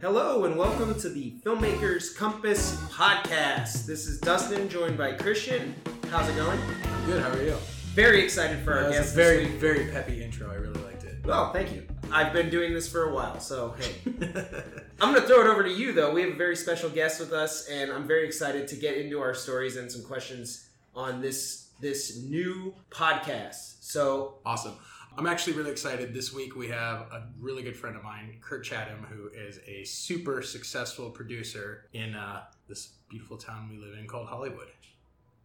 Hello and welcome to the Filmmakers Compass podcast. This is Dustin, joined by Christian. How's it going? I'm Good. How are you? Very excited for our That was guest a very, this week. very peppy intro. I really liked it. Well, thank you. I've been doing this for a while, so hey. I'm going to throw it over to you, though. We have a very special guest with us, and I'm very excited to get into our stories and some questions on this this new podcast. So, awesome. I'm actually really excited. This week we have a really good friend of mine, Kurt Chatham, who is a super successful producer in uh, this beautiful town we live in called Hollywood.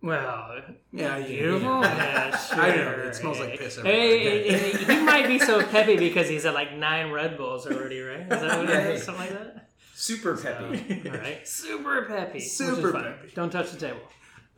Well, Yeah, you- beautiful. yeah. Sure. I know, it smells like piss everywhere. Hey, hey, hey, he might be so peppy because he's at like nine Red Bulls already, right? Is that what it Something like that. super peppy. So, all right, super peppy. Super peppy. Don't touch the table.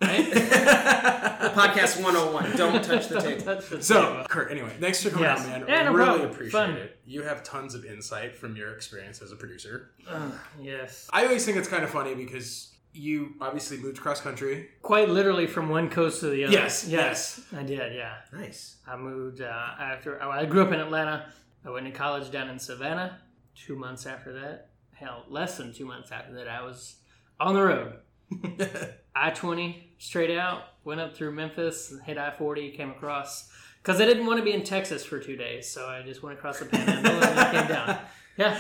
Right? Podcast 101. Don't touch the Don't table. touch the So, table. Kurt, anyway, thanks for coming Yes. out, man. Yeah, no really problem. appreciate Fun. it. You have tons of insight from your experience as a producer. Uh, yes. I always think it's kind of funny because you obviously moved cross country. Quite literally from one coast to the other. Yes, yes. I did. Yeah. Nice. I moved uh, after I grew up in Atlanta. I went to college down in Savannah. Two months after that, hell, less than two months after that, I was on the road. I twenty straight out, went up through Memphis, hit I forty, came across because I didn't want to be in Texas for two days, so I just went across the Panhandle and then came down. Yeah,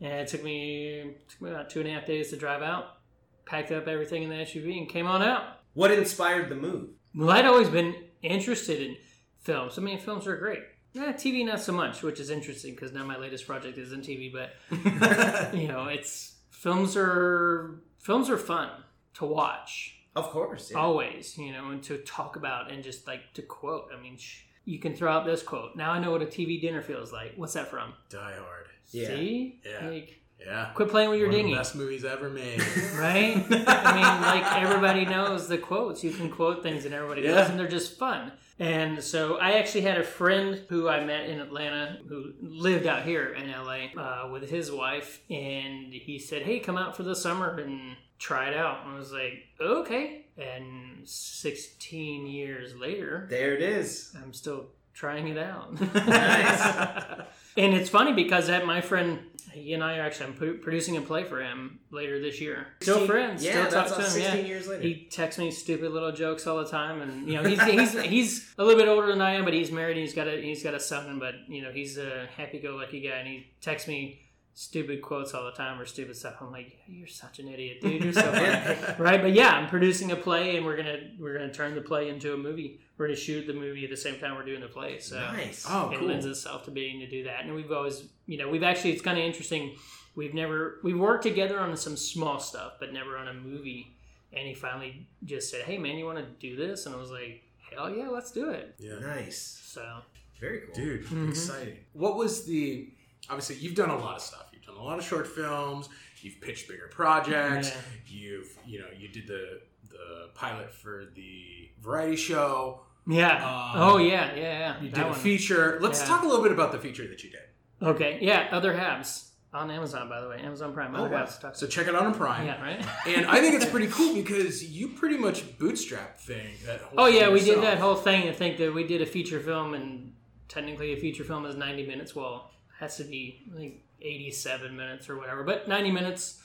and it took me took me about two and a half days to drive out. Packed up everything in the SUV and came on out. What inspired the move? Well, I'd always been interested in films. I mean, films are great. Yeah, TV not so much, which is interesting because now my latest project is in TV. But you know, it's films are films are fun to watch Of course. yeah. always. You know, and to talk about and just like to quote. I mean, sh- you can throw out this quote. Now I know what a TV dinner feels like. What's that from? Die Hard. Yeah. See, Yeah. like, Yeah. quit playing with your One the best movies ever made. right? I mean, like everybody knows the quotes. You can quote things and everybody Yeah. does, and they're just fun. And so I actually had a friend who I met in Atlanta who lived out here in LA uh, with his wife, and he said, "Hey, come out for the summer and try it out." And I was like, "Okay." And 16 years later, There it is. I'm still trying it out. Nice. and it's funny because that my friend, he and I are actually I'm producing a play for him later this year. Still friends. Yeah, still talk to him. 16 Yeah. years later. He texts me stupid little jokes all the time, and you know he's he's he's a little bit older than I am, but he's married. and He's got a he's got a son, but you know he's a happy-go-lucky guy, and he texts me stupid quotes all the time or stupid stuff. I'm like, you're such an idiot, dude. You're so funny right but yeah i'm producing a play and we're gonna we're gonna turn the play into a movie we're gonna shoot the movie at the same time we're doing the play so nice. Oh, it cool. lends itself to being to do that and we've always you know we've actually it's kind of interesting we've never we've worked together on some small stuff but never on a movie and he finally just said hey man you want to do this and i was like hell yeah let's do it Yeah. Nice. so Very cool. Dude, Mhm. exciting. What was the obviously you've done a lot of stuff a lot of short films. You've pitched bigger projects. Yeah. You've you know you did the the pilot for the variety show. Yeah. Um, oh yeah, yeah, yeah. You that did one. a feature. Let's yeah. talk a little bit about the feature that you did. Okay. Yeah. Other halves on Amazon, by the way, Amazon Prime. Oh, Other oh, halves. Wow. So check it out on Prime. Yeah. Right. and I think it's pretty cool because you pretty much bootstrap thing. That oh yeah, we did that whole thing. I think that we did a feature film, and technically a feature film is ninety minutes. Well, has to be like 87 minutes or whatever, but 90 minutes.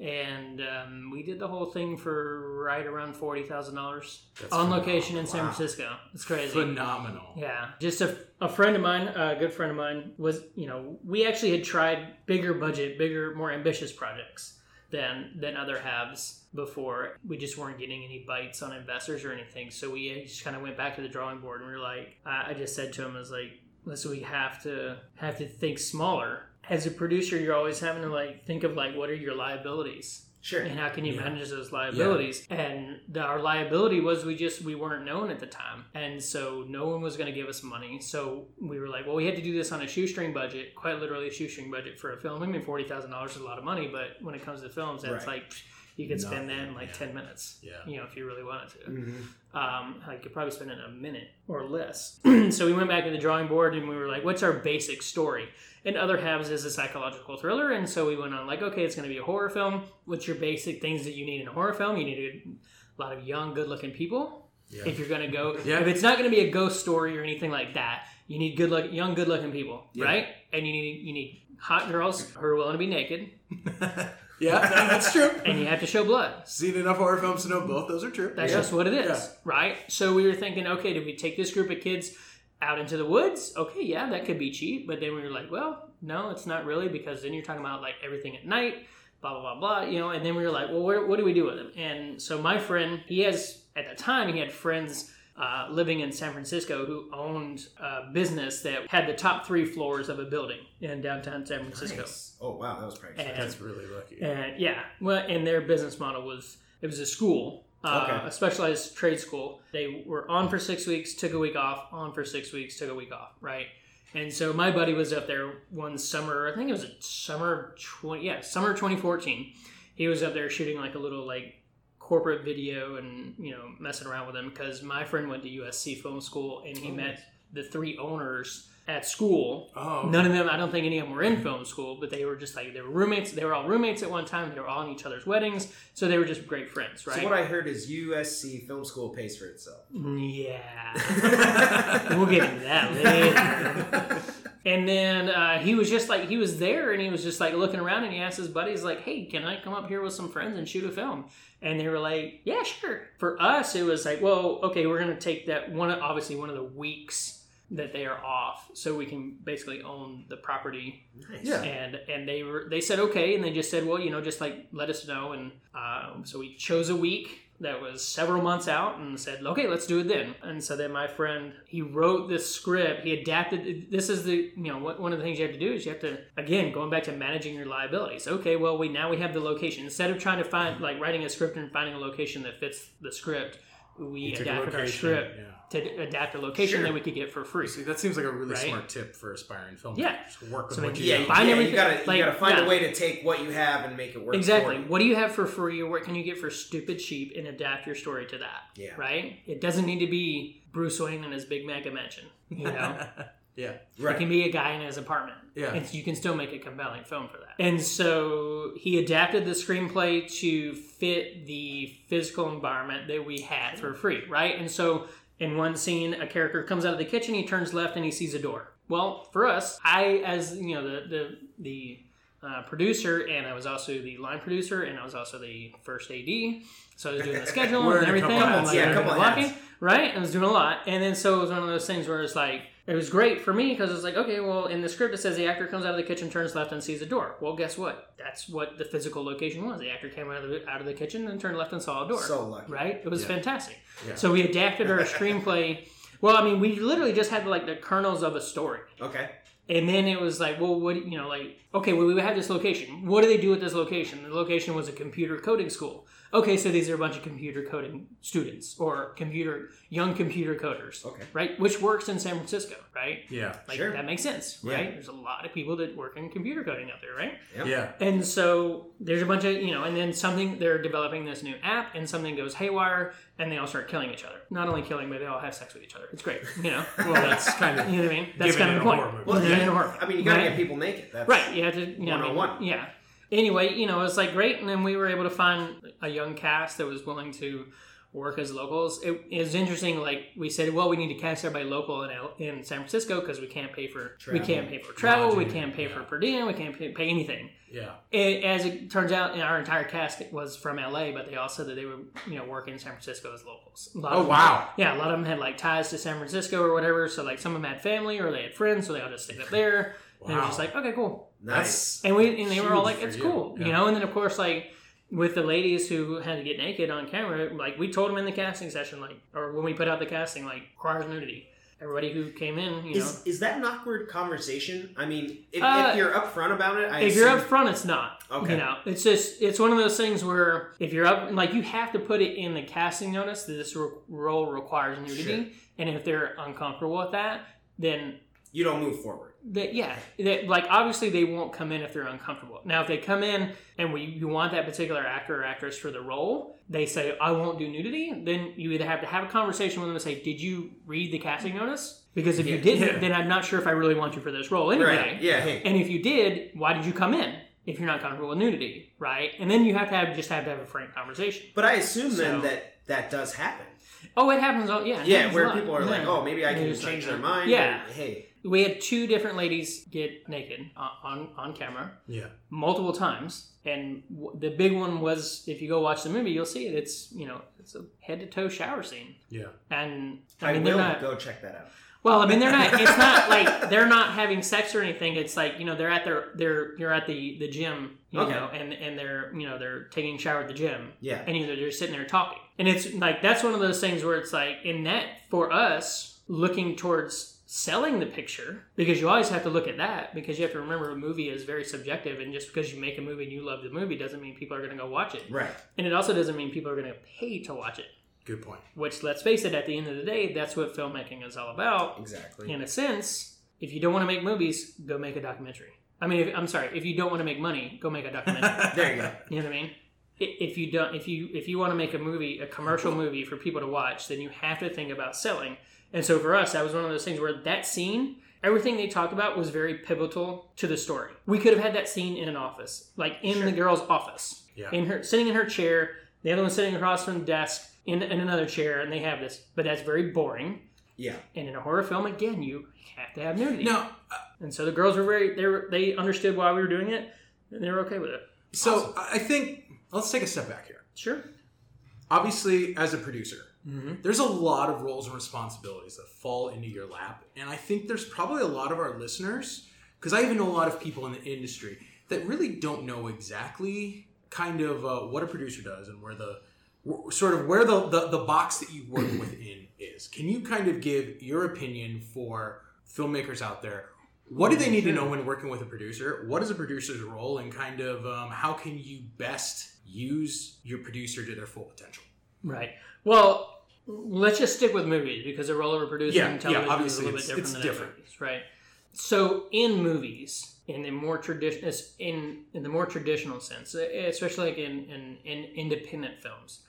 And um, we did the whole thing for right around forty thousand dollars on phenomenal. location in San wow. Francisco. It's crazy, phenomenal. Yeah, just a, a friend of mine, a good friend of mine, was you know we actually had tried bigger budget, bigger, more ambitious projects than than other halves before. We just weren't getting any bites on investors or anything, so we just kind of went back to the drawing board and we're like, I, I just said to him, I was like, listen, we have to have to think smaller as a producer, you're always having to like think of like what are your liabilities Sure. and how can you Yeah. manage those liabilities and the, our liability was we just we weren't known at the time and so no one was going to give us money so we were like well we had to do this on a shoestring budget quite literally a shoestring budget for a film i mean $40000 is a lot of money but when it comes to films that's Right. like you could spend that in like yeah. 10 minutes Yeah. you know if you really wanted to Mhm. Um, I could probably spend it in a minute or less. so we went back to the drawing board and we were like, what's our basic story? And Other Halves is a psychological thriller. And so we went on, like, okay, it's going to be a horror film. What's your basic things that you need in a horror film? You need a lot of young, good looking people. Yeah. If you're going to go, Yeah. if it's not going to be a ghost story or anything like that, you need good look, young, good looking people, Yeah. right? And you need you need hot girls who are willing to be naked, yeah, that- that's true. and you have to show blood. Seen enough horror films to know both those are true. That's Yeah. just what it is, Yeah. right? So we were thinking, okay, did we take this group of kids out into the woods? Okay, yeah, that could be cheap. But then we were like, well, no, it's not really because then you're talking about like everything at night, blah, blah, blah, blah, you know? And then we were like, well, where, what do we do with them? And so my friend, he has, at the time, he had friends. Uh, living in San Francisco, who owned a business that had the top three floors of a building in downtown San Francisco. Nice. Oh wow, that was pretty. And- That's really lucky. And yeah, well, and their business model was it was a school, uh, Okay. a specialized trade school. They were on for six weeks, took a week off, on for six weeks, took a week off, right? And so my buddy was up there one summer. I think it was a summer twenty, yeah, summer twenty fourteen. He was up there shooting like a little like corporate video and you know messing around with them because my friend went to USC Film School and he Oh, met nice. the three owners at school Oh, None of them, I don't think any of them were in film school, but they were just like, they were roommates. They were all roommates at one time. They were all in each other's weddings. So they were just great friends, right? So what I heard is USC Film School pays for itself. yeah. we'll get into that later. And then uh, he was just like, he was there and he was just like looking around and he asked his buddies, like, hey, can I come up here with some friends and shoot a film? And they were like, yeah, sure. For us, it was like, well, okay, we're going to take that one, obviously, one of the weeks that they are off so we can basically own the property Nice. Yeah. and and they were they said okay and they just said well you know just like let us know and um, so we chose a week that was several months out and said okay let's do it then. And so then my friend he wrote this script. He adapted this is the you know one of the things you have to do is you have to again going back to managing your liabilities. Okay well we now we have the location. Instead of trying to find like writing a script and finding a location that fits the script we You took a adapted our location, script yeah. to adapt a location Sure. that we could get for free See, that seems like a really Right? smart tip for aspiring filmmakers. Yeah. Just work with So what you Yeah. Find yeah, everything- you gotta like, you gotta find yeah. a way to take what you have and make it work. Exactly. For you. What do you have for free, or what can you get for stupid cheap, and adapt your story to that? Yeah. Right. It doesn't need to be Bruce Wayne and his big mega mansion. You know, yeah. it can be a guy in his apartment. Yeah. And you can still make a compelling film for that. And so he adapted the screenplay to fit the physical environment that we had for free, right? And so in one scene, a character comes out of the kitchen, he turns left, and he sees a door. Well, for us, I as you know the the the uh, producer, and I was also the line producer, and I was also the first AD. So I was doing the schedule and everything. couple yeah, a I was couple right? I was doing a lot, and then so it was one of those things where it's like it was great for me because it's like okay, well, in the script it says the actor comes out of the kitchen, turns left, and sees a door. Well, guess what? That's what the physical location was. The actor came out of the out of the kitchen and turned left and saw a door. So lucky. right? It was Yeah. fantastic. Yeah. So we adapted our screenplay. Well, I mean, we literally just had like the kernels of a story. Okay. And then it was like, well, what, you know, like, okay, well, we have this location. What do they do with this location? The location was a computer coding school. Okay, so these are a bunch of computer coding students or computer, young computer coders. Okay. Right? Which works in San Francisco, right? Yeah. Like, Sure. that makes sense, Yeah. right? There's a lot of people that work in computer coding out there, right? Yep. Yeah. And so there's a bunch of, you know, and then something, they're developing this new app and something goes haywire and they all start killing each other. Not only killing, but they all have sex with each other. It's great, you know? Well, that's kind of You know what I mean? That's kind of the point. horror. Well, Yeah, yeah. in a horror I mean, you gotta right? get people naked. That's Right, you have to, you know, I mean, 101. yeah. Anyway, you know, it was like great, and then we were able to find a young cast that was willing to work as locals. It, was interesting. Like we said, well, we need to cast everybody local in L- in San Francisco because we can't pay for we Travel. can't pay for travel, we can't pay yeah. for per diem, we can't pay, pay anything. yeah. It, as it turns out, our entire cast was from LA, but they all said that they would, you know, work in San Francisco as locals. Oh wow. yeah, a lot of them had like ties to San Francisco or whatever. So like some of them had family or they had friends, so they all just stayed up there. Wow. And it was just like, okay, cool. Nice. And we and they were all like, it's you. cool, Yeah. you know. And then of course, like with the ladies who had to get naked on camera, like we told them in the casting session, like or when we put out the casting, like requires nudity. Everybody who came in, you know, Is, is that an awkward conversation? I mean, if, Uh, if you're upfront about it, I if you're upfront, it's not. Okay. You know, it's just it's one of those things where if you're up, like you have to put it in the casting notice that this role requires nudity, Sure. and if they're uncomfortable with that, then you don't move forward. That yeah, that like obviously they won't come in if they're uncomfortable. Now, if they come in and we you want that particular actor or actress for the role, they say I won't do nudity. Then you either have to have a conversation with them and say, Did you read the casting notice? Because if you didn't, Yeah. then I'm not sure if I really want you for this role anyway. Right. Yeah. Hey. And if you did, why did you come in if you're not comfortable with nudity, right? And then you have to have just have to have a frank conversation. But I assume then that that does happen. Oh, it happens. All yeah. Yeah, where people are like, oh, maybe I can just change like, their uh, mind. Yeah. or, hey, We had two different ladies get naked on on, on camera Yeah. multiple times, and w- the big one was if you go watch the movie, you'll see it. It's you know it's a head to toe shower scene, Yeah. and I, I mean will not. go check that out. Well, I mean, they're not. It's not like they're not having sex or anything. It's like you know they're at their they're you're at the the gym, you Okay. know, and and they're you know they're taking a shower at the gym, Yeah. and either they're sitting there talking, and it's like that's one of those things where it's like in that for us looking towards selling the picture because you always have to look at that because you have to remember a movie is very subjective and just because you make a movie and you love the movie doesn't mean people are going to go watch it Right. and it also doesn't mean people are going to pay to watch it Good point. which let's face it at the end of the day that's what filmmaking is all about Exactly. in a sense, if you don't want to make movies, go make a documentary. I mean, if, I'm sorry, if you don't want to make money, go make a documentary. There you go. you know what I mean? If you don't, if you if you want to make a movie, a commercial movie for people to watch, then you have to think about selling. And so for us, that was one of those things where that scene, everything they talked about was very pivotal to the story. We could have had that scene in an office, like in the girl's office, Yeah. in her sitting in her chair, the other one sitting across from the desk in, in another chair, and they have this. But that's very boring. Yeah. And in a horror film, again, you have to have nudity. Now, uh, And so the girls were very they were, they understood why we were doing it, and they were okay with it. so I think let's take a step back here. Sure. Obviously, as a producer, Mm-hmm. there's a lot of roles and responsibilities that fall into your lap, and I think there's probably a lot of our listeners, because I even know a lot of people in the industry that really don't know exactly kind of uh, what a producer does and where the sort of where the, the the box that you work within is. Can you kind of give your opinion for filmmakers out there? What do they need to know when working with a producer? What is a producer's role, and kind of um, how can you best use your producer to their full potential? Right. Well, let's just stick with movies because the role of a producer Yeah, in yeah, television is a obviously little bit different it's than different. movies, right? So in movies, in the more traditional, in in the more traditional sense, especially like in, in in independent films,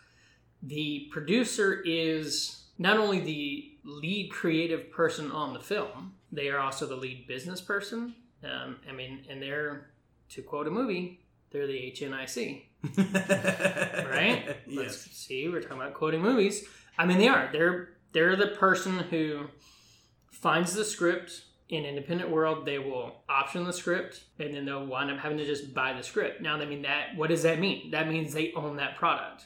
the producer is not only the lead creative person on the film, they are also the lead business person. Um, I mean, and they're to quote a movie, they're the HNIC right? Let's yes. see, we're talking about quoting movies. I mean, they are. They're they're the person who finds the script in independent world. They will option the script, and then they'll wind up having to just buy the script. Now, I mean that. What does that mean? That means they own that product.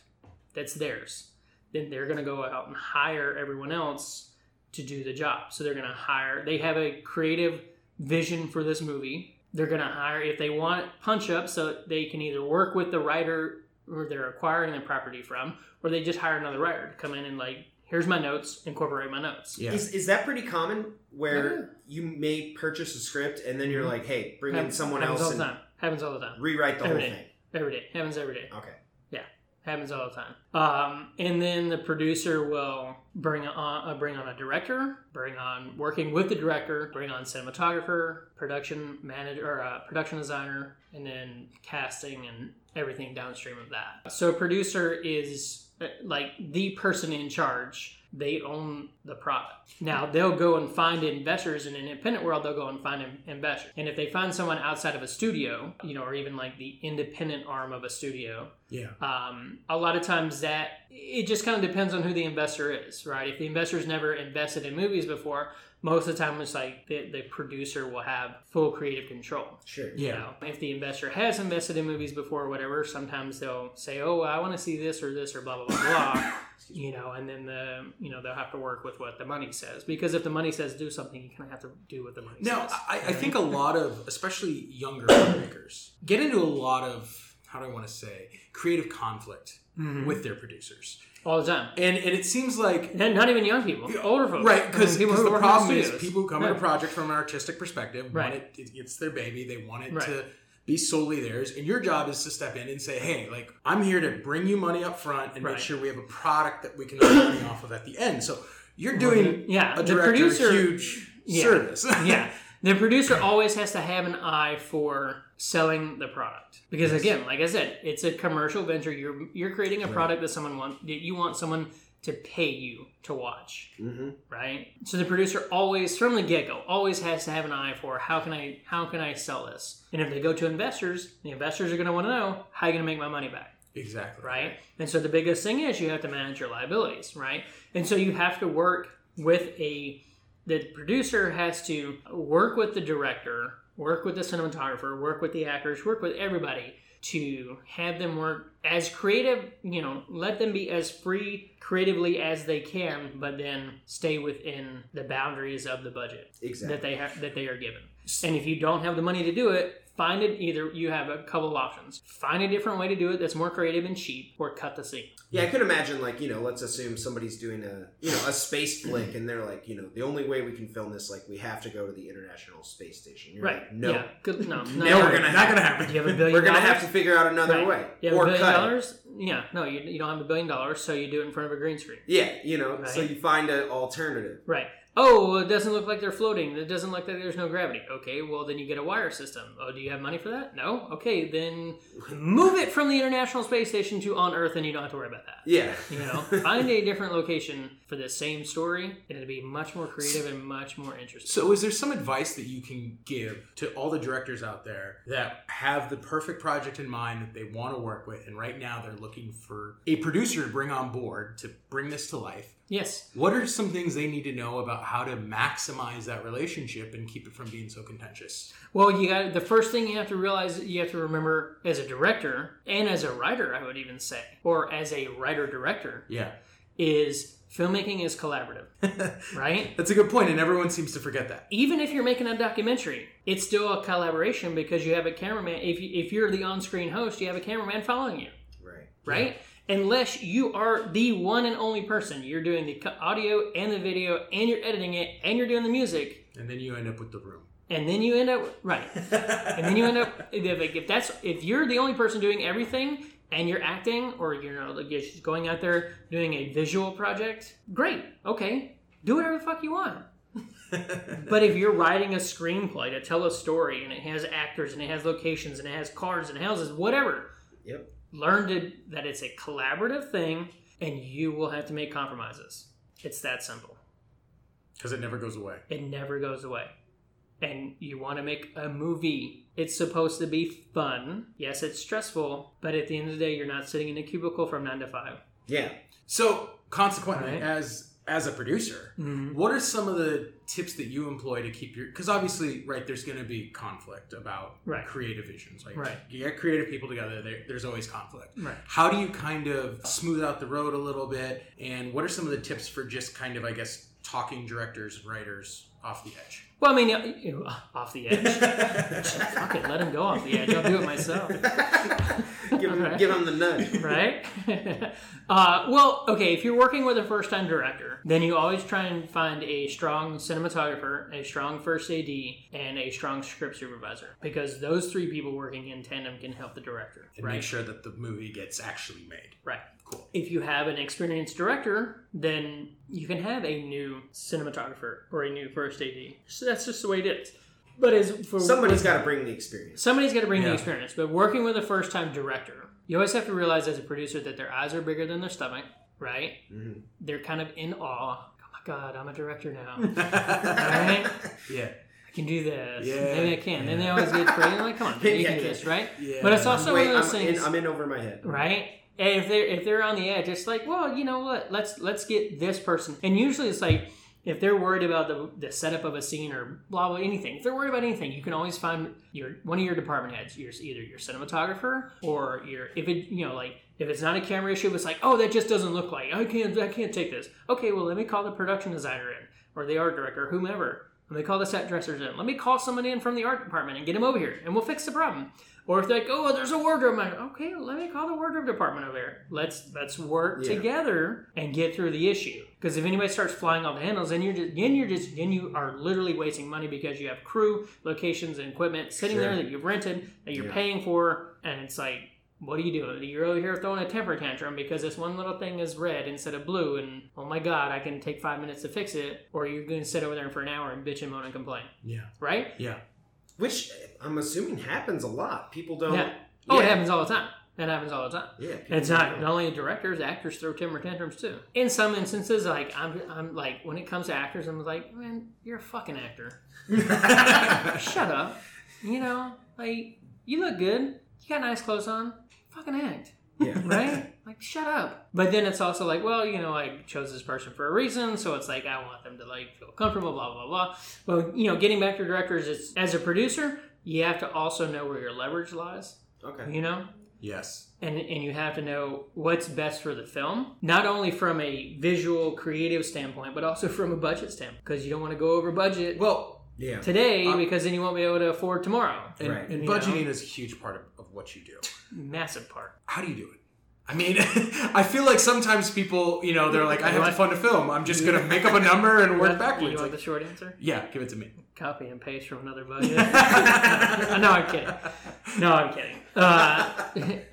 That's theirs. Then they're going to go out and hire everyone else to do the job. So they're going to hire. They have a creative vision for this movie. They're going to hire if they want punch up, so they can either work with the writer who they're acquiring the property from, or they just hire another writer to come in and like, here's my notes, incorporate my notes. Yeah. Is, is that pretty common where you may purchase a script and then you're like, hey, bring in someone happens else Happens all the and time. Happens all the time. rewrite the Every whole day. thing? Every day. Happens every day. Okay. Yeah. Happens all the time. Um, and then the producer will bring on uh, bring on a director, bring on working with the director, bring on cinematographer, production manager, or uh, production designer, and then casting and everything downstream of that. So a producer is uh, like the person in charge. They own the product. Now they'll go and find investors in an independent world. They'll go and find in- investors, and if they find someone outside of a studio, you know, or even like the independent arm of a studio, Yeah. um, a lot of times that it just kind of depends on who the investor is, right? If the investor's never invested in movies before, most of the time it's like the, the producer will have full creative control. Sure. You Yeah. know, if the investor has invested in movies before or whatever, sometimes they'll say, "Oh, I want to see this or this or blah blah blah blah," you know, and then the you know they'll have to work with what the money says because if the money says do something, you kind of have to do what the money Now, says. I, I think a lot of, especially younger filmmakers, get into a lot of, how do I want to say, creative conflict Mhm. with their producers. all the time. And, and it seems like And not even young people, older folks, Right, I mean, because people who the problem is people who come at a project from an artistic perspective, Right. want it, it, it's their baby, they want it Right. to be solely theirs, and your job is to step in and say, hey, like I'm here to bring you money up front and Right. make sure we have a product that we can make money off of at the end. So you're doing yeah, a director producer- a huge Yeah. service. yeah. The producer always has to have an eye for selling the product because again, like I said, it's a commercial venture. You're you're creating a product that someone want that you want someone to pay you to watch, Mm-hmm. right? So the producer always from the get go always has to have an eye for how can I how can I sell this? And if they go to investors, the investors are going to want to know how you going to make my money back. Exactly. right? And so the biggest thing is you have to manage your liabilities, right? And so you have to work with a the producer has to work with the director, work with the cinematographer, work with the actors, work with everybody to have them work as creative, you know, let them be as free creatively as they can, but then stay within the boundaries of the budget Exactly. that they have that they are given. And if you don't have the money to do it, find it either you have a couple of options. Find a different way to do it that's more creative and cheap, or cut the scene. Yeah, I could imagine like you know, let's assume somebody's doing a you know a space flick, and they're like, you know, the only way we can film this, like, we have to go to the International Space Station. You're Right. Like, no, Yeah. Good. No. No, no, we're gonna Not gonna happen. Do you have a billion we're gonna dollars? have to figure out another Right. way You have or a billion cut it. dollars? Yeah. No, you, you don't have a billion dollars, so you do it in front of a green screen. Yeah, you know, so you find an alternative. Right. Oh, it doesn't look like they're floating. It doesn't look like there's no gravity. Okay, well then you get a wire system. Oh, do you have money for that? No. Okay, then move it from the International Space Station to on Earth, and you don't have to worry about that. Yeah, You know, find a different location for the same story, and it'll be much more creative and much more interesting. So, is there some advice that you can give to all the directors out there that have the perfect project in mind that they want to work with, and right now they're looking for a producer to bring on board to bring this to life? Yes. What are some things they need to know about how to maximize that relationship and keep it from being so contentious? Well, you got the first thing you have to realize, you have to remember as a director and as a writer, I would even say, or as a writer director, Yeah. is filmmaking is collaborative, right? That's a good point, and everyone seems to forget that. Even if you're making a documentary, it's still a collaboration because you have a cameraman. If, you, if you're the on screen host, you have a cameraman following you, right. right? Unless you are the one and only person. You're doing the audio and the video, and you're editing it, and you're doing the music, And then you end up with the room. and then you end up right and then you end up if, if that's if you're the only person doing everything and you're acting or you know like you're just going out there doing a visual project great okay do whatever the fuck you want but if you're writing a screenplay to tell a story and it has actors and it has locations and it has cars and houses whatever Yep. Learn to, that it's a collaborative thing and you will have to make compromises it's that simple Because it never goes away. it never goes away. And you want to make a movie. It's supposed to be fun. Yes, it's stressful, but at the end of the day, you're not sitting in a cubicle from nine to five. Yeah. So, consequently, Right. as as a producer, Mhm. what are some of the tips that you employ to keep your? Because obviously, right, there's going to be conflict about Right. creative visions. Like, Right. you get creative people together, there, there's always conflict. Right. How do you kind of smooth out the road a little bit? And what are some of the tips for just kind of, I guess, talking directors and writers off the edge? Well, I mean, you- you- off the edge. Fuck it, let him go off the edge. I'll do it myself. give him, Right. give him the nudge. right? uh, well, okay, if you're working with a first time director, then you always try and find a strong cinematographer, a strong first AD, and a strong script supervisor. Because those three people working in tandem can help the director. And right? make sure that the movie gets actually made. Right. Cool. If you have an experienced director, then you can have a new cinematographer or a new first AD. So that's just the way it is. But as for Somebody's got to bring the experience. somebody's got to bring the experience. But working with a first time director, you always have to realize as a producer that their eyes are bigger than their stomach, right? Mhm. They're kind of in awe. Oh my god, I'm a director now. right? Yeah. I can do this. Yeah. Maybe I can. Then they always get crazy. Like, come on, Maybe you I can do can. this, right? Yeah. But it's also Wait, one of those I'm things in, I'm in over my head. right? And if they're if they're on the edge, it's like, well, you know what? Let's let's get this person. And usually, it's like if they're worried about the, the setup of a scene or blah blah anything. If they're worried about anything, you can always find your one of your department heads. Your either your cinematographer or your if it you know like if it's not a camera issue, it's like, oh, that just doesn't look like I can't I can't take this. Okay, well, let me call the production designer in or the art director, whomever. Let me call the set dressers in. Let me call somebody in from the art department and get him over here, and we'll fix the problem. Or if they're like, oh, there's a wardrobe, man. Okay, let me call the wardrobe department over here. Let's let's work Yeah. together and get through the issue. Because if anybody starts flying off the handles, then you're just then you're just then you are literally wasting money because you have crew, locations, and equipment sitting Sure. there that you've rented that you're Yeah. paying for, and it's like. What are you doing? You're over here throwing a temper tantrum because this one little thing is red instead of blue, and oh my god, I can take five minutes to fix it, or you're going to sit over there for an hour and bitch and moan and complain, Yeah. right? Yeah. Which I'm assuming happens a lot. People don't. Yeah. Oh, it happens all the time. It happens all the time. Yeah. It's not don't. not only directors, actors throw temper tantrums too. In some instances, like I'm, I'm like when it comes to actors, I'm like, man, you're a fucking actor. Shut up. You know, like you look good. You got nice clothes on. Fucking act. Yeah. right? Like, shut up. But then it's also like, well, you know, I chose this person for a reason, so it's like I want them to like feel comfortable, blah blah blah. But you know, getting back to directors, it's as a producer, you have to also know where your leverage lies. Okay. You know, Yes. and and you have to know what's best for the film, not only from a visual creative standpoint, but also from a budget standpoint, because you don't want to go over budget Well, Yeah. today Uh, because then you won't be able to afford tomorrow. and, Right. and budgeting know? is a huge part of, of what you do. Massive part. How do you do it? I mean, I feel like sometimes people, you know, they're like, I have to fund a film. I'm just going to make up a number and work You backwards. want Like, the short answer? yeah, give it to me. Copy and paste from another budget. no, I'm kidding. No, I'm kidding. Uh,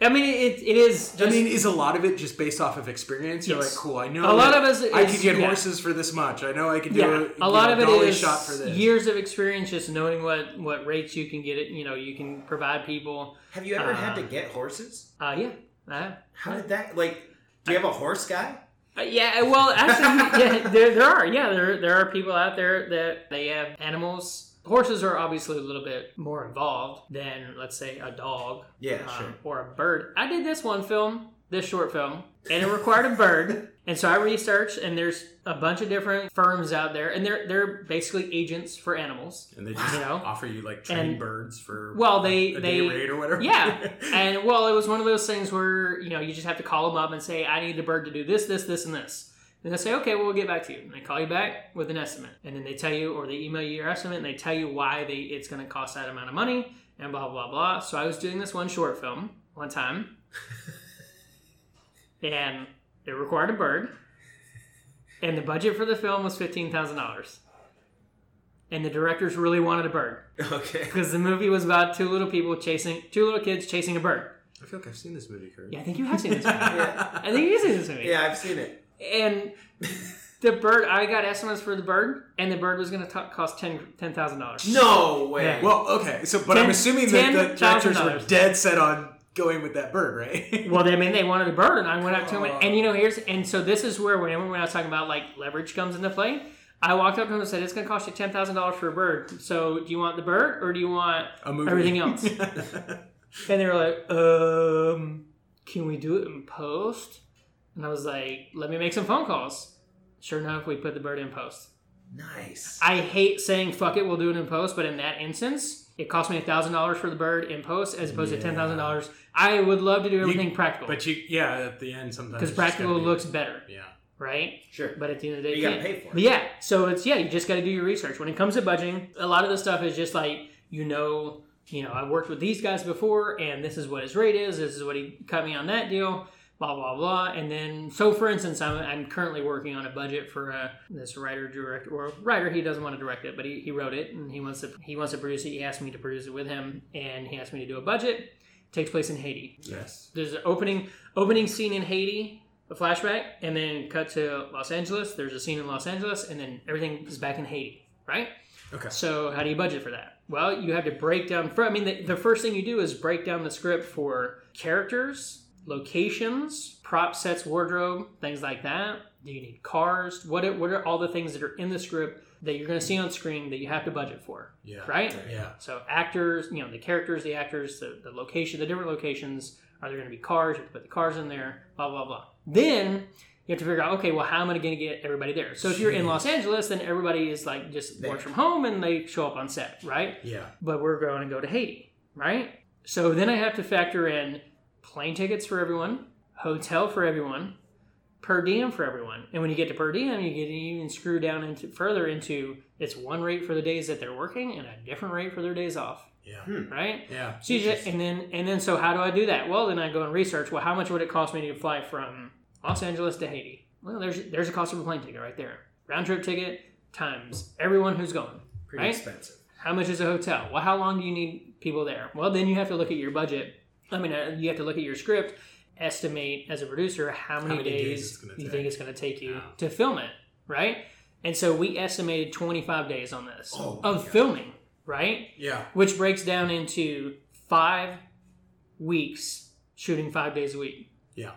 I mean, it, it is. Just, I mean, is a lot of it just based off of experience? You're Yes. like, cool, I know. A lot of us I is- could get yeah. horses for this much. I know I could do yeah, a, a lot know, of it dolly is shot for this. years of experience, just knowing what what rates you can get it. You know, you can provide people. Have you ever had Uh, to get horses? Uh, yeah, Have. How did that like? Do you have a horse guy? Uh, yeah, well, actually, yeah, there, there are. Yeah, there, there are people out there that they have animals. Horses are obviously a little bit more involved than, let's say, a dog Yeah, um, sure. or a bird. I did this one film, this short film, and it required a bird. And so I researched, and there's a bunch of different firms out there, and they're they're basically agents for animals. and they just you know? offer you like trained And- birds for Well, they- a they- day rate or whatever. Yeah, and well, it was one of those things where you know you just have to call them up and say, "I need the bird to do this, this, this, and this." And they say, "Okay, well, we'll get back to you." And they call you back with an estimate, and then they tell you, or they email you your estimate, and they tell you why they it's going to cost that amount of money, and blah blah blah. So I was doing this one short film one time, and it required a bird, and the budget for the film was fifteen thousand dollars, and the directors really wanted a bird Okay. because the movie was about two little people chasing two little kids chasing a bird. I feel like I've seen this movie, Kurt. Yeah, I think you have seen this movie. Yeah. I think you've seen this movie. Yeah, I've seen it. And the bird, I got estimates for the bird, and the bird was going to cost ten ten thousand dollars. No way. Yeah. Well, okay, so but Ten- I'm assuming that the $10,000. directors were dead set on going with that bird, right? Well, I mean, they wanted a bird, and I went up to him, and, and you know, here's and so this is where when when I was talking about like leverage comes into play. I walked up to him and said, "It's going to cost you ten thousand dollars for a bird. So, do you want the bird or do you want A movie. everything else?" And they were like, um, can we do it in post? And I was like, let me make some phone calls. Sure enough, we put the bird in post. nice. I hate saying fuck it, we'll do it in post, but in that instance, it cost me thousand dollars for the bird in post as opposed to ten thousand dollars. I would love to do everything practical but you, yeah, at the end sometimes because practical be- looks better, Yeah. right? Sure. But at the end of the day, You gotta can't. pay for it. But yeah, so it's yeah, you just got to do your research. When it comes to budgeting, a lot of the stuff is just like you know, you know, I've worked with these guys before, and this is what his rate is. This is what he cut me on that deal. Blah blah blah, and then so for instance, I'm, I'm currently working on a budget for uh, this writer director or writer. He doesn't want to direct it, but he, he wrote it and he wants to he wants to produce it. He asked me to produce it with him, and he asked me to do a budget. It takes place in Haiti Yes. there's an opening opening scene in Haiti, a flashback, and then cut to Los Angeles. There's a scene in Los Angeles, and then everything is back in Haiti, right? Okay. So how do you budget for that? Well, you have to break down. For I mean, the, the first thing you do is break down the script for characters, locations, prop sets, wardrobe, things like that. Do you need cars? What are, what are all the things that are in the script that you're going to see on screen that you have to budget for, Yeah. right? Yeah. So actors, you know, the characters, the actors, the, the location, the different locations. Are there going to be cars? You have to put the cars in there. Blah blah blah. Then you have to figure out, okay, well, how am I going to get everybody there? So if you're in Los Angeles, then everybody is like just There. works from home and they show up on set, right? Yeah. But we're going to go to Haiti, right? So then I have to factor in plane tickets for everyone, hotel for everyone, per diem for everyone. And when you get to per diem, you get even screw down into further into it's one rate for the days that they're working and a different rate for their days off, Yeah. Hmm. right? Yeah. So you just, and then and then so how do I do that? Well, then I go and research. Well, how much would it cost me to fly from Los Angeles to Haiti? Well, there's there's a cost of a plane ticket right there. Round trip ticket times everyone who's going. Pretty right? expensive. How much is a hotel? Well, how long do you need people there? Well, then you have to look at your budget. I mean, uh, you have to look at your script, estimate as a producer how many, many days days, you think it's going to take you to film it, right? And so we estimated 25 days on this Oh of God. filming, right? Yeah. Which breaks down into five weeks shooting five days a week. Yeah.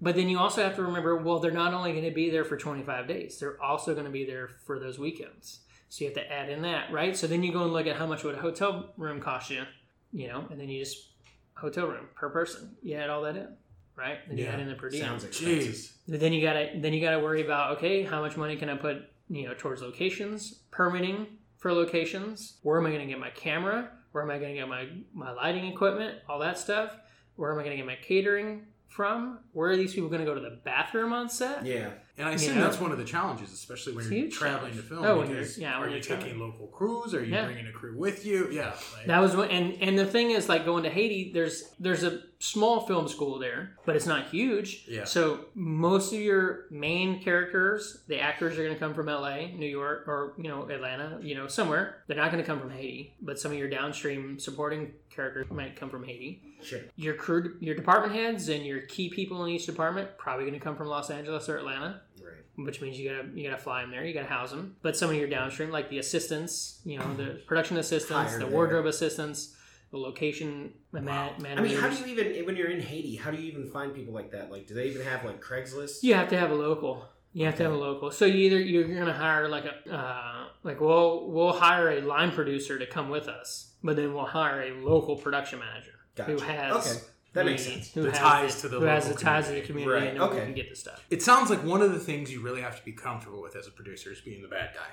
But then you also have to remember, well, they're not only going to be there for 25 days, they're also going to be there for those weekends. So you have to add in that, right? So then you go and look at how much would a hotel room cost you, you know, and then you just hotel room per person. You add all that in, right? Then you Yeah. add in the per diem. Sounds expensive. Jeez. Then you gotta then you gotta worry about okay, how much money can I put you know towards locations, permitting for locations? Where am I gonna get my camera? Where am I gonna get my my lighting equipment? All that stuff. Where am I gonna get my catering from? Where are these people gonna go to the bathroom on set? Yeah. And I assume know? that's one of the challenges, especially when It's oh, you're traveling challenge. to film. Oh, because yeah, are you you're taking traveling. local crews? Are you Yeah. bringing a crew with you? Yeah. like- That was what, and and the thing is, like going to Haiti, there's there's a small film school there, but it's not huge. Yeah. So most of your main characters, the actors are going to come from L.A., New York, or you know Atlanta, you know somewhere. They're not going to come from Haiti, but some of your downstream supporting characters might come from Haiti. Sure. Your crew, your department heads, and your key people in each department probably going to come from Los Angeles or Atlanta Right. which means you gotta you gotta fly them there. You gotta house them. But some of your downstream, like the assistants, you know, the production assistants, the there. wardrobe assistants, the location Wow. I managers. mean, how do you even when you're in Haiti? How do you even find people like that? Like, do they even have like Craigslist? You have to have a local. You have to have a local. So you either you're gonna hire like a uh, like we'll we'll hire a line producer to come with us, but then we'll hire a local production manager who has Okay, that the- makes sense. Who The has ties to the who has the local ties to the community. community Right, and who okay. can get the stuff. It sounds like one of the things you really have to be comfortable with as a producer is being the bad guy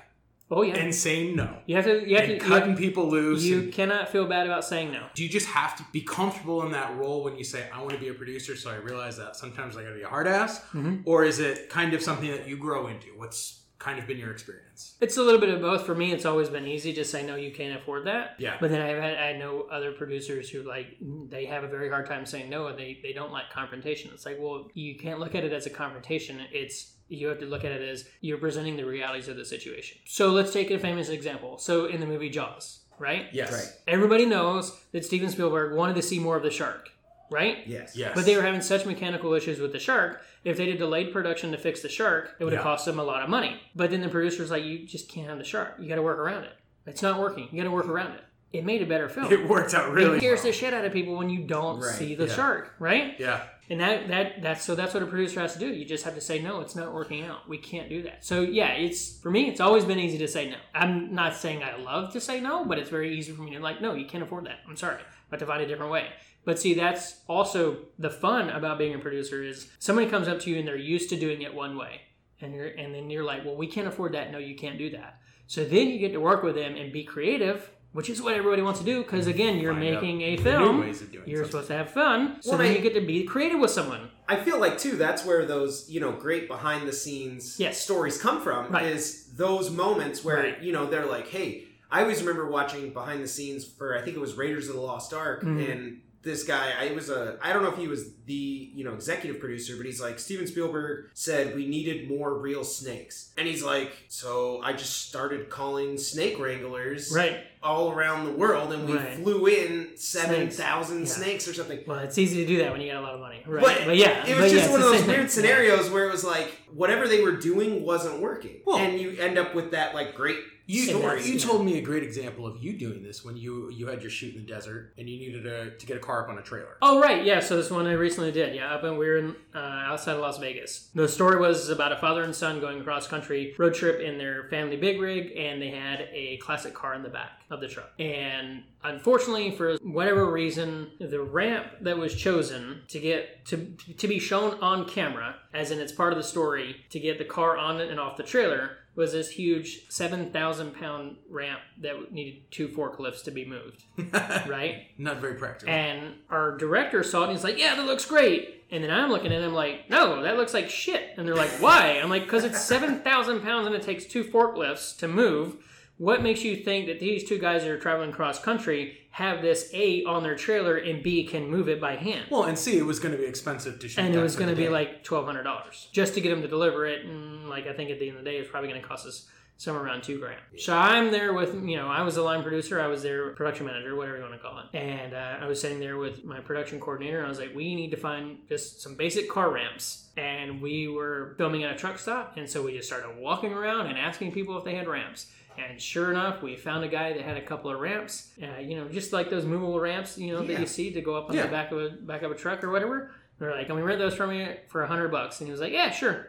Oh yeah, and saying no you have to you have and to you, cutting have- people loose. you and- cannot feel bad about saying no. do you just have to be comfortable in that role when you say I want to be a producer? So I realize that sometimes I got to be a hard ass, Mhm. or is it kind of something that you grow into? What's kind of been your experience? It's a little bit of both. For me, it's always been easy to say no, you can't afford that. Yeah. But then I've had I know other producers who like they have a very hard time saying no, and they they don't like confrontation. It's like, well, you can't look at it as a confrontation. It's you have to look at it as you're presenting the realities of the situation. So let's take a famous example. So in the movie Jaws, right? Yes. Right. Everybody knows that Steven Spielberg wanted to see more of the shark, right? Yes. Yes. But they were having such mechanical issues with the shark. If they did delayed production to fix the shark, it would have Yeah. cost them a lot of money. But then the producer's like, you just can't have the shark. You got to work around it. It's not working. You got to work around it. It made a better film. It worked out really. it scares well. the shit out of people when you don't Right, see the yeah. shark, right? Yeah. And that that that's so that's what a producer has to do. You just have to say no. It's not working out. We can't do that. So yeah, it's for me. It's always been easy to say no. I'm not saying I love to say no, but it's very easy for me to like no. You can't afford that. I'm sorry. I have to find a different way. But see, that's also the fun about being a producer is somebody comes up to you and they're used to doing it one way, and you're and then you're like, well, we can't afford that. No, you can't do that. So then you get to work with them and be creative, which is what everybody wants to do. Because again, you're Find making a new film. ways of doing You're something. supposed to have fun, so Well, then I- you get to be creative with someone. I feel like too that's where those you know great behind the scenes Yes. stories come from Right. is those moments where Right. you know they're like hey I always remember watching behind the scenes for I think it was Raiders of the Lost Ark Mhm. and this guy I was a I don't know if he was the you know executive producer but he's like Steven Spielberg said we needed more real snakes and he's like so I just started calling snake wranglers Right. all around the world and we Right. flew in seven thousand Yeah. snakes or something Well, it's easy to do that when you got a lot of money. Right. But But, yeah. it was yeah, just it's one of those weird scenarios where it was like whatever they were doing wasn't working, Well- and you end up with that like great You, you told me a great example of you doing this when you you had your shoot in the desert and you needed a, to get a car up on a trailer. Oh right, yeah. So this one I recently did. Yeah, up and we were in uh, outside of Las Vegas. The story was about a father and son going across country road trip in their family big rig, and they had a classic car in the back of the truck. And unfortunately, for whatever reason, the ramp that was chosen to get to to be shown on camera, as in it's part of the story, to get the car on and off the trailer. Was this huge seven thousand pound ramp that needed two forklifts to be moved, right? Not very practical. And our director saw it and he's like, yeah, that looks great. And then I'm looking at him like, no, that looks like shit. And they're like, why? I'm like, because it's 7,000 pounds and it takes two forklifts to move. What makes you think that these two guys that are traveling cross country have this A on their trailer and B can move it by hand? well, and C, it was going to be expensive to shoot. and it was going to be like $1,200 just to get them to deliver it. And like, I think at the end of the day, it's probably going to cost us somewhere around two grand. So I'm there with, you know, I was the line producer, I was their production manager, whatever you want to call it. And uh, I was sitting there with my production coordinator, and I was like, we need to find just some basic car ramps. And we were filming at a truck stop, and so we just started walking around and asking people if they had ramps. And sure enough, we found a guy that had a couple of ramps, uh, you know, just like those movable ramps, you know, that you see to go up on Yeah. the back of a back of a truck or whatever. They're like, "Can we rent those from you for a hundred bucks?" And he was like, "Yeah, sure."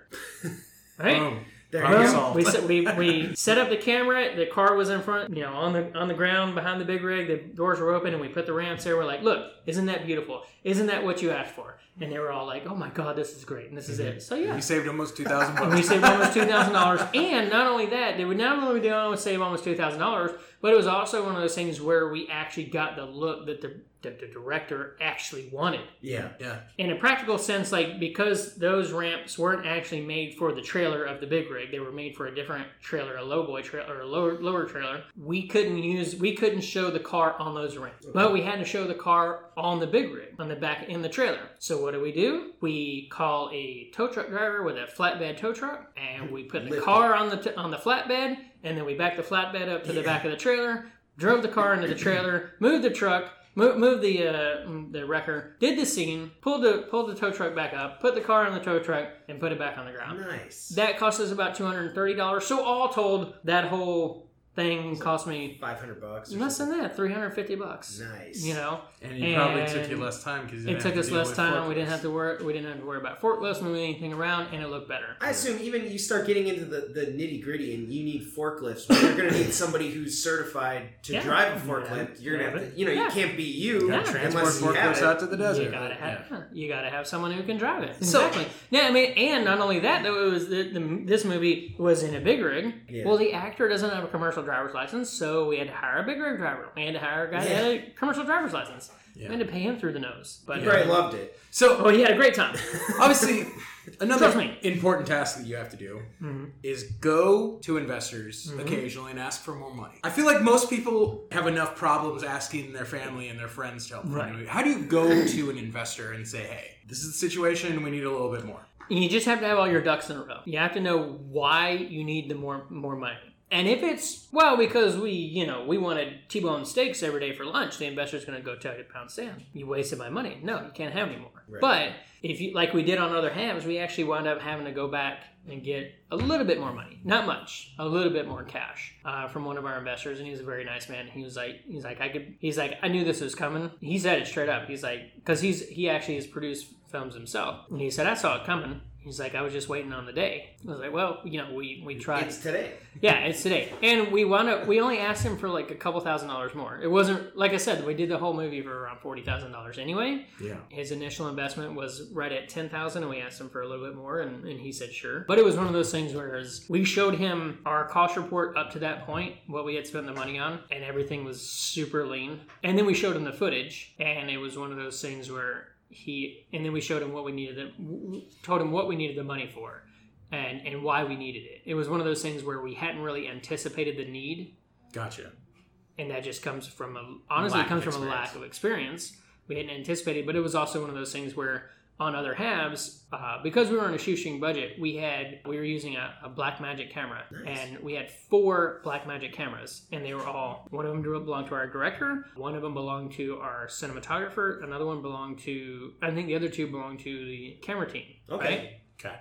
right? Boom. There you go. we, set, we, we set up the camera. The car was in front, you know, on the on the ground behind the big rig. The doors were open, and we put the ramps there. We're like, "Look, isn't that beautiful? Isn't that what you asked for?" And they were all like, "Oh my god, this is great, and this is it." Mhm. So yeah, we saved almost two thousand and we saved almost two thousand dollars. And not only that, they would not only did almost save almost two thousand dollars, but it was also one of those things where we actually got the look that the that the director actually wanted. Yeah. Yeah. In a practical sense, like because those ramps weren't actually made for the trailer of the big rig, they were made for a different trailer, a lowboy trailer, or a lower lower trailer. We couldn't use, we couldn't show the car on those ramps, but we had to show the car on the big rig, on the back in the trailer. So what do we do? We call a tow truck driver with a flatbed tow truck, and we put the car on the t- on the flatbed, and then we back the flatbed up to the back of the trailer, drove the car into the trailer, moved the truck, moved, moved the uh, the wrecker, did the scene, pulled the pulled the tow truck back up, put the car on the tow truck, and put it back on the ground. Nice. That cost us about two hundred and thirty dollars. So all told, that whole thing cost me Five hundred bucks. or less something. than that, three hundred fifty bucks. Nice. You know, And it probably took you less time because it took us less time. We didn't have to worry. We didn't have to worry about forklifts moving anything around, and it looked better. I assume even you start getting into the, the nitty gritty and you need forklifts, but you're going to need somebody who's certified to Yeah. drive a forklift. You're going to have to, you know, Yeah. you can't be you Yeah. transport unless you forklifts it. out to the desert. You gotta have Yeah. you gotta have someone who can drive it. So- Exactly. yeah, I mean, and not only that, though, it was the, the this movie was in a big rig. Yeah. Well, the actor doesn't have a commercial driver's license, so we had to hire a big rig driver. We had to hire a guy that had a commercial driver's license. Yeah. We had to pay him through the nose. But You probably loved it. So oh, he had a great time. obviously, another me. important task that you have to do Mm-hmm. is go to investors occasionally and ask for more money. I feel like most people have enough problems asking their family and their friends to help. Right. a. How do you go to an investor and say, "Hey, this is the situation. We need a little bit more." You just have to have all your ducks in a row. You have to know why you need the more more money. And if it's well because we, you know, we wanted T-bone steaks every day for lunch, the investor's going to go tell you to pound sand. You wasted my money. No, you can't have any more. Right. But if you like we did on Other Halves, we actually wound up having to go back and get a little bit more money, not much, a little bit more cash uh, from one of our investors, and he was a very nice man. He was like, he's like, I could, he's like, I knew this was coming. He said it straight up. He's like, because he's he actually has produced films himself, and he said I saw it coming. He's like, I was just waiting on the day. I was like, well, you know, we we tried. It's today. Yeah, it's today, and we wound up. We only asked him for like a couple thousand dollars more. It wasn't like I said. We did the whole movie for around forty thousand dollars anyway. Yeah. His initial investment was right at ten thousand, and we asked him for a little bit more, and, and he said sure. But it was one of those things where we showed him our cost report up to that point, what we had spent the money on, and everything was super lean. And then we showed him the footage, and it was one of those things where he, and then we showed him what we needed, the, told him what we needed the money for, and and why we needed it. It was one of those things where we hadn't really anticipated the need Gotcha. and that just comes from a honestly Lack it comes from a lack of experience. We hadn't anticipated, but it was also one of those things where on other halves, uh, because we were on a shoestring budget, we had we were using a, a Blackmagic camera, Nice. and we had four Blackmagic cameras, and they were all one of them belonged to our director, one of them belonged to our cinematographer, another one belonged to I think the other two belonged to the camera team. Okay. right? Okay.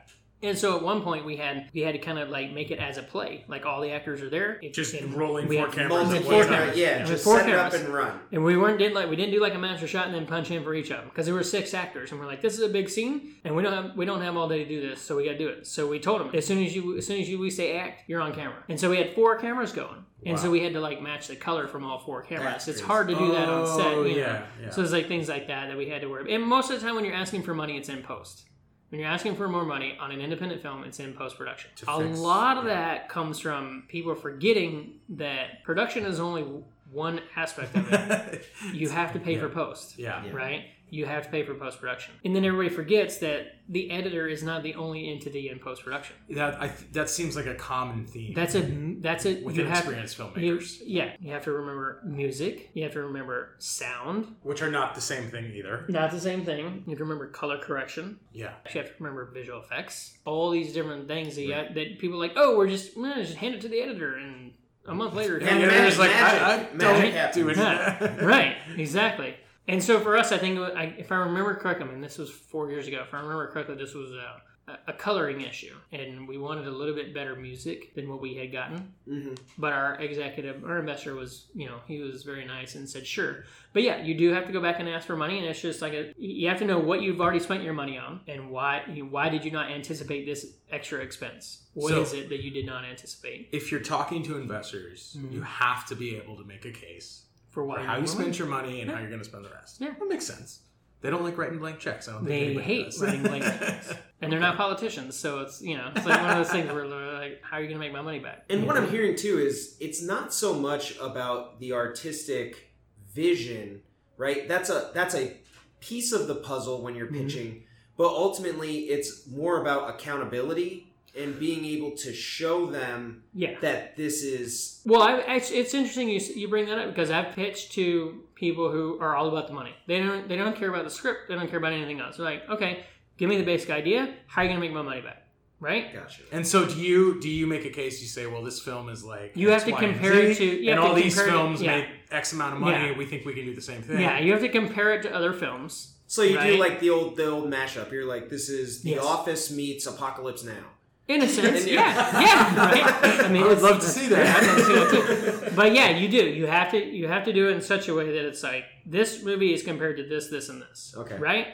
And so at one point we had we had to kind of like make it as a play, like all the actors are there. It- Just and rolling we four had cameras Multi four one camera, yeah, It just four set it up and run. And we weren't did like we didn't do like a master shot and then punch in for each of them because there were six actors and we're like this is a big scene and we don't have we don't have all day to do this so we got to do it. So we told them as soon as you as soon as you we say act you're on camera. And so we had four cameras going. And so we had to like match the color from all four cameras. That's it's crazy. hard to do that on set. Oh, you know. yeah, yeah. So it's like things like that that we had to worry. And most of the time when you're asking for money, it's in post. When you're asking for more money on an independent film, it's in post production. A fix- lot of yeah. that comes from people forgetting that production is only one aspect of it. you have to pay for post, yeah. Yeah. right? You have to pay for post production, and then everybody forgets that the editor is not the only entity in post production. That I th- that seems like a common theme. That's a that's a you have, experienced you, filmmakers. yeah, you have to remember music. You have to remember sound. which are not the same thing either. Not the same thing. You have to remember color correction. Yeah. You have to remember visual effects. All these different things that, you that people are like, oh, we're just eh, just hand it to the editor, and a month later, And And editor's like, magic- I, I magic don't do it. Right, exactly. And so for us, I think I, if I remember correctly, I mean, this was four years ago. If I remember correctly, this was a- a coloring issue, and we wanted a little bit better music than what we had gotten. hmm But our executive, our investor was, you know, he was very nice and said, sure. But yeah, you do have to go back and ask for money, and it's just like a, you have to know what you've already spent your money on, and why why did you not anticipate this extra expense? What is So- it that you did not anticipate? If you're talking to investors, Mhm. you have to be able to make a case For why for how you want spent your money and Yeah. how you're going to spend the rest. Yeah. that makes sense. They don't like writing blank checks. I don't think They hate does. writing blank checks. and they're not politicians, so it's you know it's like one of those things where they're like, how are you going to make my money back? And what I'm hearing too is it's not so much about the artistic vision, right? That's a that's a piece of the puzzle when you're Mhm. pitching, but ultimately it's more about accountability and being able to show them Yeah. that this is Well, I, it's, it's interesting you, you bring that up because I've pitched to people who are all about the money. They don't they don't care about the script. They don't care about anything else. They're like, okay, give me the basic idea. How are you going to make my money back? Right? gotcha. And so, do you do you make a case? You say, well, this film is like You have to Y, and compare Z, it to- you and have to all these compare it- films yeah. make X amount of money. Yeah. We think we can do the same thing. Yeah. You have to compare it to other films. So you do like the old the old mashup. You're like this is The Yes. Office meets Apocalypse Now. In a sense, yeah, yeah, right. I mean, I would love to see that. I'd love to see that too. But yeah, you do. You have to. You have to do it in such a way that it's like this movie is compared to this, this, and this. Okay. Right.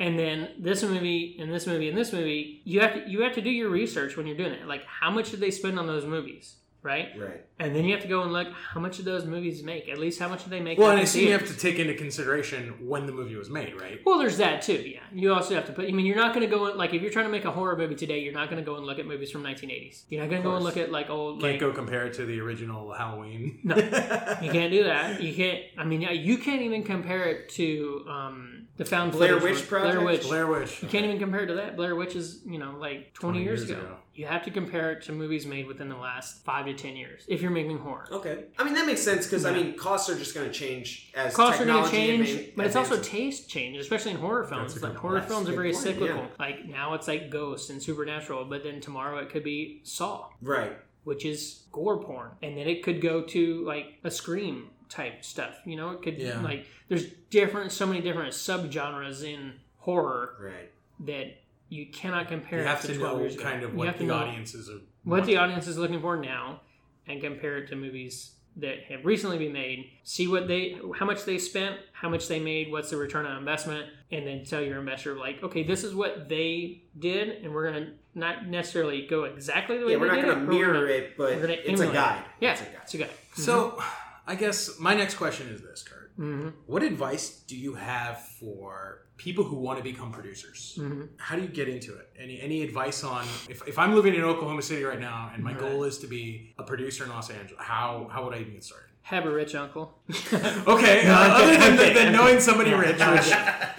And then this movie and this movie and this movie, you have to you have to do your research when you're doing it. Like, how much did they spend on those movies? Right. Right. And then you have to go and look how much of those movies make? At least how much did they make? Well, and I assume you have to take into consideration when the movie was made, right? Well, there's that too. Yeah, you also have to put. I mean, you're not going to go in, like if you're trying to make a horror movie today, you're not going to go and look at movies from 1980s. You're not going to go and look at like old Can't like go compare it to the original Halloween. No. you can't do that. You can't. I mean, you can't even compare it to um, the found Blair Witch one. Blair Witch. Blair Witch. You can't even compare it to that. Blair Witch is you know like 20, 20 years, years ago. ago. You have to compare it to movies made within the last five to ten years if you're making horror. Okay. I mean that makes sense because I mean costs are just going to change as Costs are going to change, advan- but it's also taste change, especially in horror films. That's Like horror that's films are very point, cyclical. yeah. Like now it's like Ghost and Supernatural, but then tomorrow it could be Saw. right. which is gore porn, and then it could go to like a scream type stuff. You know, it could Yeah. like there's different, so many different subgenres in horror Right. that you cannot compare. You have to to know kind of what the audiences are. what the audience is looking for now, and compare it to movies that have recently been made. See what they, how much they spent, how much they made, what's the return on investment, and then tell your investor like, okay, this is what they did, and we're gonna not necessarily go exactly the way Yeah, we're they not did going it, to but we're mirror gonna- it, but it's a emulate it. guide. Yeah, It's a guide. it's a guy. So, I guess my next question is this, Kurt. hmm What advice do you have for people who want to become producers? hmm How do you get into it? Any any advice on if, if I'm living in Oklahoma City right now and my Right. goal is to be a producer in Los Angeles, how how would I even get started? Have a rich uncle. Okay, No, uh, other than, than knowing somebody No, rich, which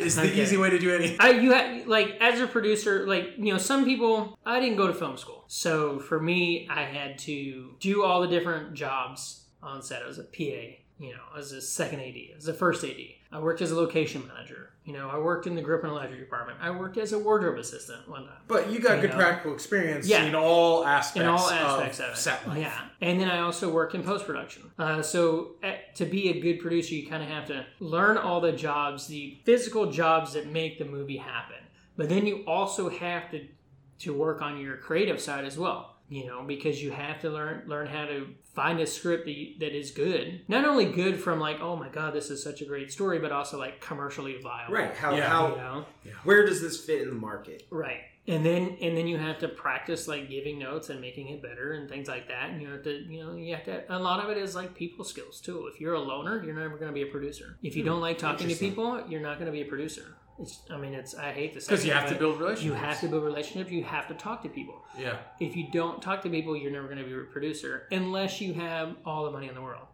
is the easy way to do anything. I you ha- like as a producer, like you know, some people. I didn't go to film school, so for me, I had to do all the different jobs on set. I was a PA, you know, as a second AD, as a first AD. I worked as a location manager. You know, I worked in the grip and electric department. I worked as a wardrobe assistant one time. But you got You good know? practical experience Yeah. in all aspects, in all aspects of, it. set life. Yeah, and then I also worked in post production. Uh, so uh, to be a good producer, you kind of have to learn all the jobs, the physical jobs that make the movie happen. But then you also have to to work on your creative side as well. You know, because you have to learn learn how to find a script that, you, that is good. Not only good from like, oh my god, this is such a great story, but also like commercially viable. Right. How Yeah. how You know? where does this fit in the market? Right. And then and then you have to practice like giving notes and making it better and things like that. And you have to you know you have to a lot of it is like people skills too. If you're a loner, you're never going to be a producer. If you hmm. don't like talking to people, you're not going to be a producer. It's I mean it's I hate to say Because you have to build relationships. You have to build relationships. You have to talk to people. Yeah. If you don't talk to people, you're never going to be a producer unless you have all the money in the world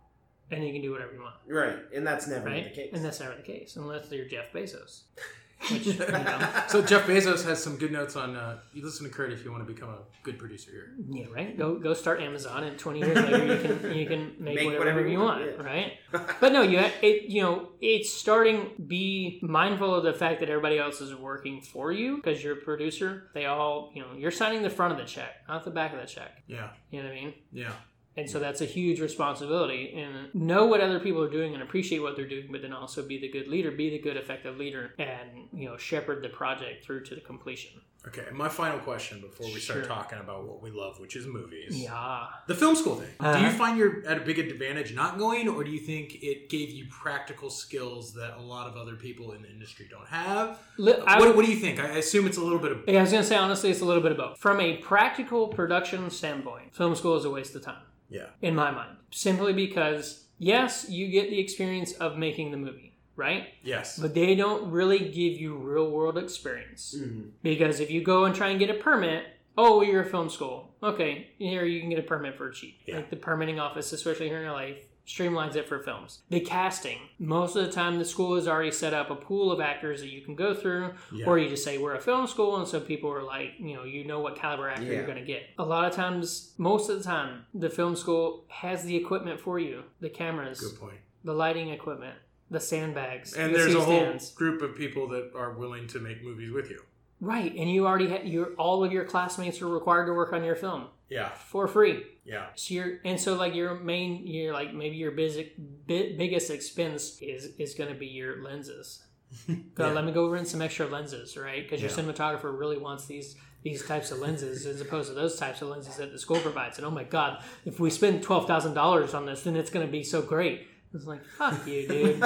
and you can do whatever you want. Right. And that's never Right. the case. And that's never the case unless you're Jeff Bezos. Which you know. So Jeff Bezos has some good notes on. Uh, you listen to Kurt if you want to become a good producer here. Yeah, right. Go go start Amazon, and twenty years later you can you can make, Make whatever, whatever you you want, want, yeah. right? But no, you it you know it's starting. Be mindful of the fact that everybody else is working for you because you're a producer. They all you know you're signing the front of the check, not the back of the check. Yeah. You know what I mean? Yeah. And so that's a huge responsibility. And know what other people are doing and appreciate what they're doing, but then also be the good leader, be the good effective leader, and you know shepherd the project through to the completion. Okay, my final question before we start Sure. talking about what we love, which is movies. Yeah. The film school thing. do Uh-huh. you find you're at a big advantage not going, or do you think it gave you practical skills that a lot of other people in the industry don't have? Li- what, would- what do you think? I assume it's a little bit of. Yeah, I was gonna say honestly, it's a little bit of both. From a practical production standpoint, film school is a waste of time, Yeah. in my mind. Simply because, yes, you get the experience of making the movie, right? Yes. But they don't really give you real world experience. Mhm. Because if you go and try and get a permit, oh, you're a film school. Okay, here you can get a permit for cheap. Yeah. Like the permitting office, especially here in LA, streamlines it for films. The casting, most of the time, the school has already set up a pool of actors that you can go through, Yeah. or you just say we're a film school, and so people are like, you know, you know what caliber actor Yeah. you're going to get. A lot of times, most of the time, the film school has the equipment for you, the cameras, Good point. the lighting equipment, the sandbags, And the there's a whole C-stands. group of people that are willing to make movies with you. Right, and you already ha- your all of your classmates are required to work on your film Yeah. for free. Yeah. So you're, and so like your main, your like maybe your basic, bi- biggest expense is is going to be your lenses. Yeah. Let me go rent some extra lenses, right? Because your Yeah. cinematographer really wants these these types of lenses as opposed to those types of lenses that the school provides. And oh my god, if we spend twelve thousand dollars on this, then it's going to be so great. It's like fuck you, dude.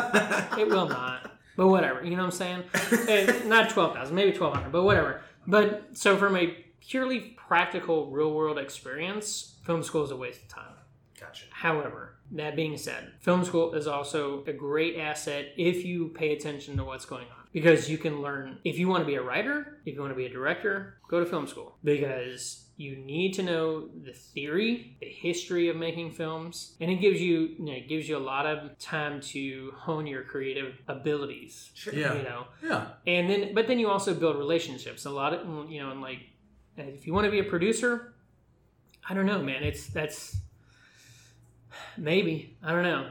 It will not. But whatever, you know what I'm saying? Not twelve thousand, maybe twelve hundred, but whatever. But so from a purely practical, real world experience, film school is a waste of time. Gotcha. However, that being said, film school is also a great asset if you pay attention to what's going on. Because you can learn, if you want to be a writer, if you want to be a director, go to film school. Because you need to know the theory, the history of making films, and it gives you, you know, it gives you a lot of time to hone your creative abilities. Sure. Yeah. You know, Yeah. and then but then you also build relationships a lot of you know and like if you want to be a producer i don't know man it's that's maybe i don't know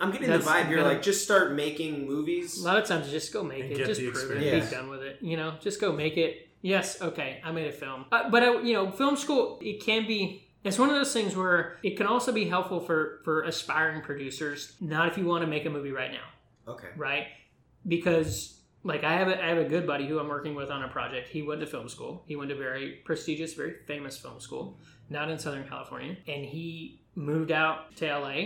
I'm getting That's the vibe. You're gonna- like, just start making movies. a lot of times just go make it just the prove it experience. be done with it you know just go make it yes okay i made a film uh, but I, you know film school it can be it's one of those things where it can also be helpful for for aspiring producers not if you want to make a movie right now Okay. right? Because like I have a I have a good buddy who I'm working with on a project. He went to film school. He went to very prestigious, very famous film school, not in Southern California, and he moved out to LA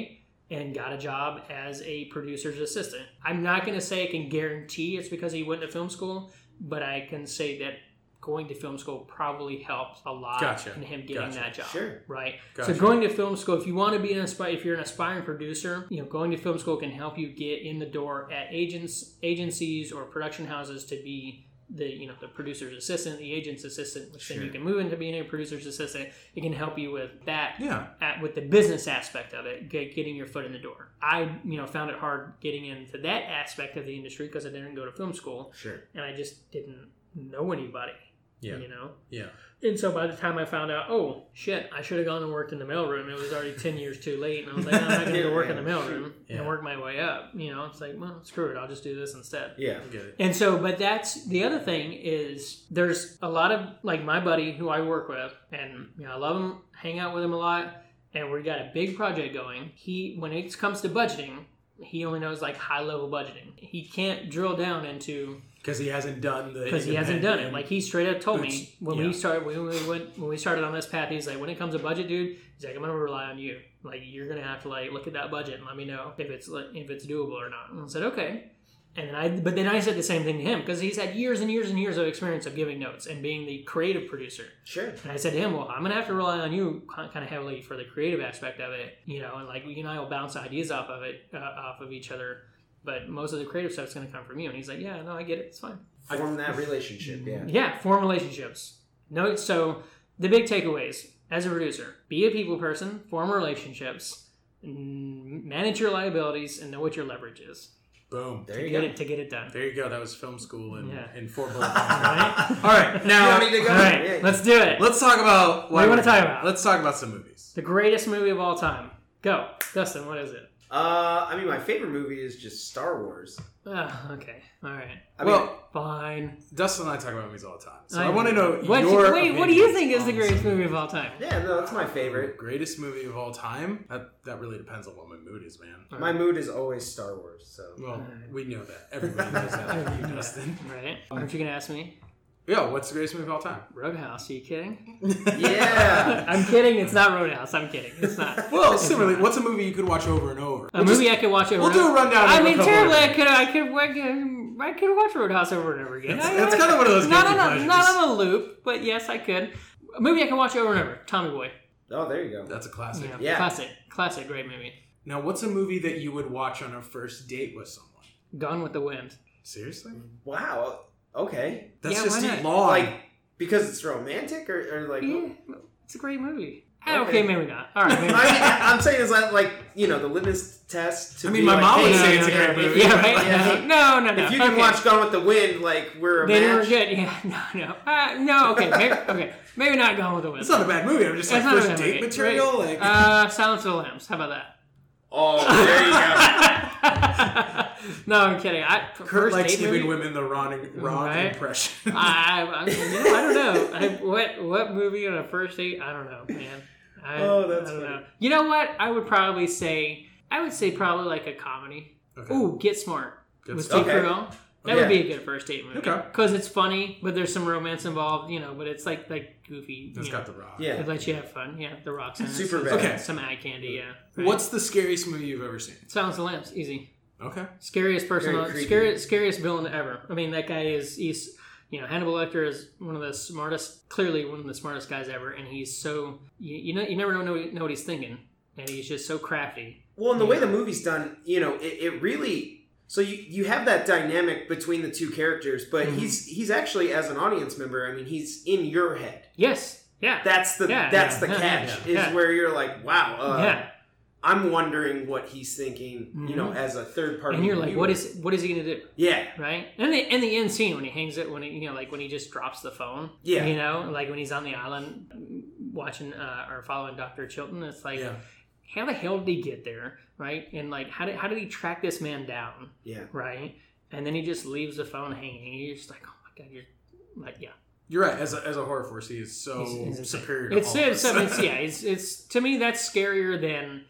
and got a job as a producer's assistant. I'm not going to say I can guarantee it's because he went to film school, but I can say that going to film school probably helped a lot Gotcha. in him getting Gotcha. that job. Sure. Right. Gotcha. So going to film school, if you want to be an aspire, if you're an aspiring producer, you know, going to film school can help you get in the door at agents, agencies, or production houses to be the you know the producer's assistant, the agent's assistant, which then you can move into being a producer's assistant. It can help you with that Yeah. at, with the business aspect of it, get, getting your foot in the door. I, you know, found it hard getting into that aspect of the industry because I didn't go to film school Sure. and I just didn't know anybody. Yeah. You know, Yeah. and so by the time I found out, oh shit, I should have gone and worked in the mailroom. It was already ten years too late, and I was like, I'm not going to go work in the mailroom Yeah. and work my way up. You know, it's like, well, screw it, I'll just do this instead. Yeah. I get it. And so, but that's the other thing is there's a lot of like my buddy who I work with, and you know I love him, hang out with him a lot, and we got a big project going. He when it comes to budgeting, he only knows like high level budgeting. He can't drill down into Because he hasn't done the. because he hasn't done it. Like he straight up told me when yeah. we started when we went when we started on this path. He's like, when it comes to budget, dude, he's like, I'm gonna rely on you. Like you're gonna have to like look at that budget and let me know if it's if it's doable or not. And I said, okay. And then I but then I said the same thing to him because he's had years and years and years of experience of giving notes and being the creative producer. Sure. And I said to him, well, I'm gonna have to rely on you kind of heavily for the creative aspect of it, you know, and like you and I will bounce ideas off of it, uh, off of each other. But most of the creative stuff is gonna come from you. And he's like, yeah, no, I get it. It's fine. Form that relationship. Yeah. Yeah, form relationships. No, so the big takeaways as a producer: be a people person, form relationships, manage your liabilities, and know what your leverage is Boom. There to you get go. it to get it done. There you go. That was film school in, Yeah. in four bullet points. Right? All right. Now, You need to go. All right, Yeah. let's do it. let's talk about. What do you wanna talk about? Let's talk about some movies. The greatest movie of all time. Go, Dustin. What is it? Uh, I mean, my favorite movie is just Star Wars. Ah, okay, all right, I mean, well, fine. Dustin and I talk about movies all the time, so I, I want to know What? your. Wait, what do you think is the greatest movie of all time? yeah, no, that's my favorite. Greatest movie of all time? That that really depends on what my mood is, man. My mood is always Star Wars. So Well, we know that. Everybody knows that. from you, Dustin. Right? Aren't you gonna ask me? Yeah, what's the greatest movie of all time? Roadhouse. Are you kidding? Yeah. I'm kidding. It's not Roadhouse. I'm kidding. It's not. Well, similarly, what's a movie you could watch over and over? A movie I could watch over. we'll do a rundown I of a mean, couple terribly. I them. could. I could. I could. I could watch Roadhouse over and over again. That's- I- that's kind of one of those Not guilty on a, pleasures. not on a loop, but yes, I could. A movie I can watch over and over. Tommy Boy. Oh, there you go. That's a classic. Yeah, Yeah. Classic. Classic. Great movie. Now, what's a movie that you would watch on a first date with someone? Gone with the Wind. Seriously? Wow. Okay. That's Yeah, just why not? long. Like because it's romantic, or, or like. Yeah, it's a great movie. Ah, Okay. Okay, maybe not. All right, maybe. I mean, I'm saying is that like you know the litmus test. To I mean, be my like, mom would hey, say if it's a great movie. you- yeah, right. yeah, No, no, no. If you can okay. watch Gone with the Wind, like we're a They match. were good. Yeah, no, no, uh, no. Okay, maybe, okay, maybe not Gone with the Wind. it's not a bad movie. I'm just like It's not a first date movie. material. Right. Like, Uh, Silence of the Lambs. How about that? Oh, there you go. No, I'm kidding. I Kurt likes giving movie? women the wrong, wrong Right. impression. I, I, you know, I don't know. I, what what movie on a first date? I don't know, man. I, Oh, that's I don't funny. know. You know what? I would probably say I would say probably like a comedy. Okay. Ooh, Get Smart with. Steve Okay. Carell. That Yeah. would be a good first date movie. Okay. Because it's funny, but there's some romance involved, you know. But it's like like goofy. It's you got know. the rock. Yeah. It lets you have fun. Yeah, the rocks in it. Super bad. Okay. Some eye candy. Yeah. Right. What's the scariest movie you've ever seen? Silence of the Lambs? Easy. Okay. Scariest person, Very on, creepy. scariest, scariest villain ever. I mean, that guy is he's you know Hannibal Lecter is one of the smartest, clearly one of the smartest guys ever, and he's so you, you know you never know know what he's thinking, and he's just so crafty. Well, and the way the movie's done, you know, it, it really. So you you have that dynamic between the two characters, but Mhm. he's he's actually as an audience member. I mean, he's in your head. Yes, yeah, That's the Yeah, that's yeah, the catch yeah, is where you're like, wow, uh, yeah. I'm wondering what he's thinking. You know, Mhm. as a third party. And you're like, viewer. what is what is he gonna do? Yeah, Right? And the and the end scene when he hangs it when he you know like when he just drops the phone. Yeah. You know, like when he's on the island watching uh, or following Doctor Chilton. It's like. Yeah. How the hell did he get there, right? And like, how did how did he track this man down? yeah. right? And then he just leaves the phone hanging. And you're just like, oh my god, you're like, yeah. You're right. As a, as a horror force, he is so He's- he's superior. To It's all of it's, us. it's yeah, it's it's to me that's scarier than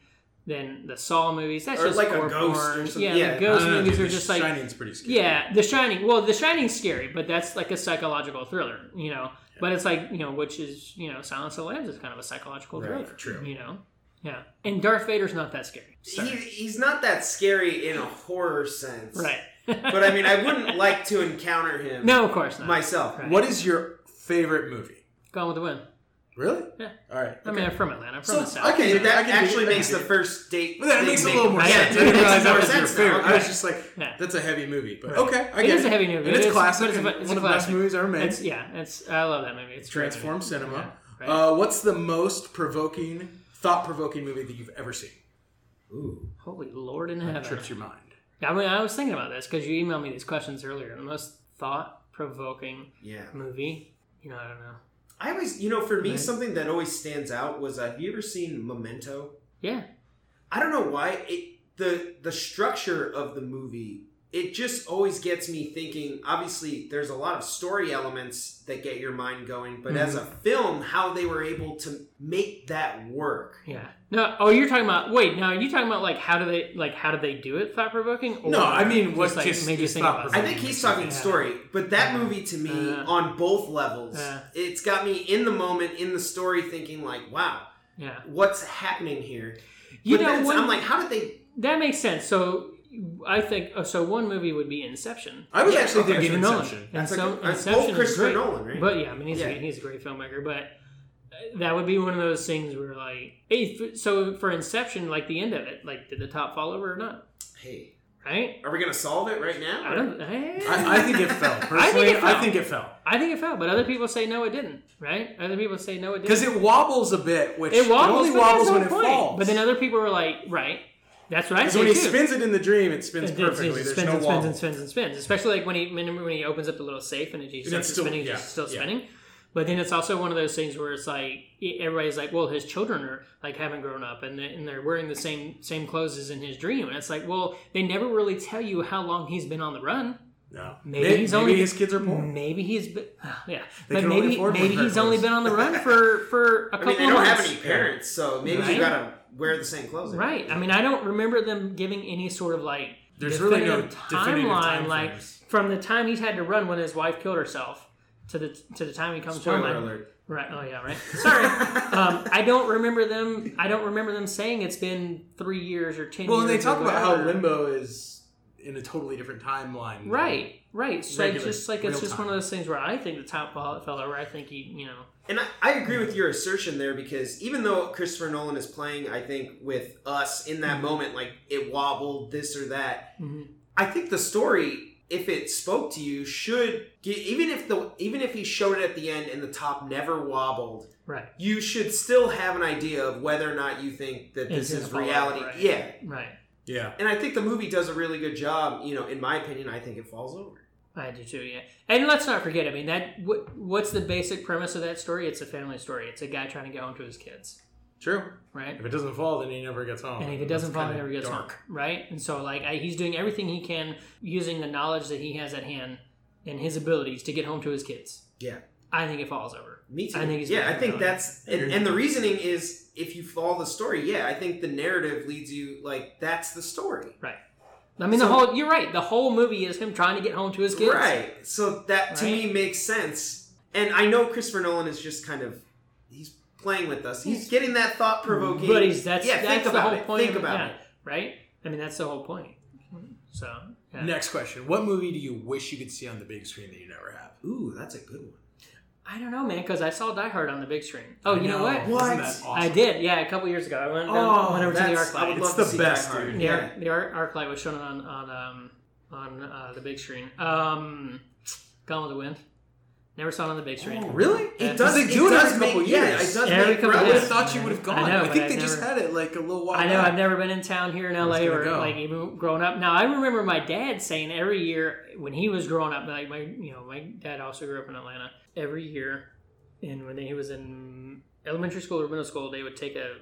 than the Saw movies. That's Or just like a gore ghost or something. Yeah, Yeah, the ghost I know, movies dude, are just like Shining's pretty scary. yeah, The Shining. Well, The Shining's scary, but that's like a psychological thriller, you know. But it's like you know, which is you know, Silence of the Lambs is kind of a psychological Right, thriller. true. You know, yeah. And Darth Vader's not that scary. He, Sorry. he's not that scary in a horror sense, right. But I mean, I wouldn't like to encounter him. no, of course not. myself. Right. What is your favorite movie? Gone with the Wind. Really? Yeah. All right. I mean, I'm from Atlanta. I'm from So, the South. Okay, do- that can actually I makes the first date. Well, that thing makes a little more Yeah, sense. I it didn't makes realize that more was your sense now, favorite. I was just like, Yeah. that's a heavy movie. But Right. okay, I It get is a heavy movie. And it's It is, classic. it's a- it's one a of the best movies ever made. It's yeah, it's I love that movie. It's a great Transform cinema. Yeah, right. Uh, what's the most provoking, thought-provoking movie that you've ever seen? Ooh. Holy Lord in That heaven! trips your mind. I mean, I was thinking about this because you emailed me these questions earlier. The most thought-provoking Yeah. movie. You know, I don't know. I always, you know, for me, Right. something that always stands out was uh, have you ever seen Memento? Yeah, I don't know why it the the structure of the movie it just always gets me thinking obviously there's a lot of story elements that get your mind going but as a Mm-hmm. film how they were able to make that work yeah. No, oh, you're talking about. Wait, now are you talking about like how do they like how do they do it? Thought-provoking? No, I mean, what like just made you think about? I think he's talking Yeah. story, but that movie to me, Uh, on both levels, uh. it's got me in the moment, in the story, thinking like, "Wow, Yeah, what's happening here?" you but know, then one, I'm like, "How did they?" that makes sense. So I think oh, so. One movie would be Inception. I was Yeah, actually okay. thinking Christopher Nolan. Inception. That's so, like, Inception both is Christopher great. Nolan, right? But yeah, I mean, he's, Yeah. a, he's a great filmmaker. But uh, that would be one of those things where, like, hey, so for Inception, like the end of it, like, did the top fall over or not? hey, Right? are we gonna solve it right now? I don't. eh. I, I think it fell. I think it fell. I think it fell. I think it fell, but other people say no, it didn't. Right? Other people say no, it didn't. Because it wobbles a bit, which it wobbles, only wobbles the when it falls. But then other people were like, right, that's what I Because when he too. spins it in the dream, it spins It- it- perfectly. It, There's spins no and spins and spins and spins. Especially like when he when, when he opens up the little safe and it just And starts it's still- spinning, yeah, just still yeah. spinning. But then it's also one of those things where it's like everybody's like, well, his children are like haven't grown up and they- and they're wearing the same same clothes as in his dream, and it's like, well, they never really tell you how long he's been on the run. No. Maybe May- he's maybe only- his kids are poor. Maybe he's been, yeah, They but can maybe maybe he's only been on the run for for a I couple mean, they of don't months. have any parents, so maybe Right? you gotta wear the same clothes. every Right. day. I mean, I don't remember them giving any sort of like There's really no definitive definitive like frames. from the time he's had to run when his wife killed herself to the to the time he comes Spoiler home. Alert. Right. Oh yeah. Right. Sorry. um, I don't remember them. I don't remember them saying it's been three years or ten. Well, and years they talk about how. Limbo is in a totally different timeline. than- Right. Right. So it's Regular, just like it's real just one of those things where I think the top fell fell over. I think he, you know, And I, I agree with your assertion there because even though Christopher Nolan is playing, I think with us in that moment, like it wobbled this or that. Mhm. I think the story, if it spoke to you, should get, even if the even if he showed it at the end and the top never wobbled, right. you should still have an idea of whether or not you think that this is reality. out, right. Yeah, Right. Yeah. and I think the movie does a really good job. You know, in my opinion, I think it falls over. I do too, yeah. And let's not forget. I mean, that what, what's the basic premise of that story? It's a family story. It's a guy trying to get home to his kids, True. right? If it doesn't fall, then he never gets home. And if it doesn't That's fall, he never gets dark. home, right? And so, like, I, he's doing everything he can using the knowledge that he has at hand and his abilities to get home to his kids. Yeah. I think it falls over. Me too. I think he's yeah, I think that's and, and the reasoning is if you follow the story, yeah, I think the narrative leads you like that's the story. I mean, the whole, you're right. The whole movie is him trying to get home to his kids. Right. So that to me makes sense. And I know Christopher Nolan is just kind of he's playing with us. He's getting that thought provoking. But he's, that's, yeah, that's think the about whole it. point. Think of, about yeah, it. Right? I mean, that's the whole point. So, yeah. Next question: What movie do you wish you could see on the big screen that you never have? Ooh, that's a good one. I don't know, man, because I saw Die Hard on the big screen. Oh, you know, what? What? Isn't that awesome? I did, yeah, a couple years ago. I went, Oh, went over to the that's- I ArcLight. It's love the to see best, Die Hard. dude. Yeah, the Ar- ArcLight was shown on on um, on uh, the big screen. Um, Gone with the Wind. Never saw it on the big screen. Oh, really? Yeah. It does. They do it does every couple make, years. Yeah, it does Every make couple I would have thought you would have gone. I I, know, but think I they just never- had it like a little while. I know. back. I've never been in town here in LA or go. like even growing up. Now I remember my dad saying every year when he was growing up, like my you know my dad also grew up in Atlanta. Every year, and when he was in elementary school or middle school, they would take a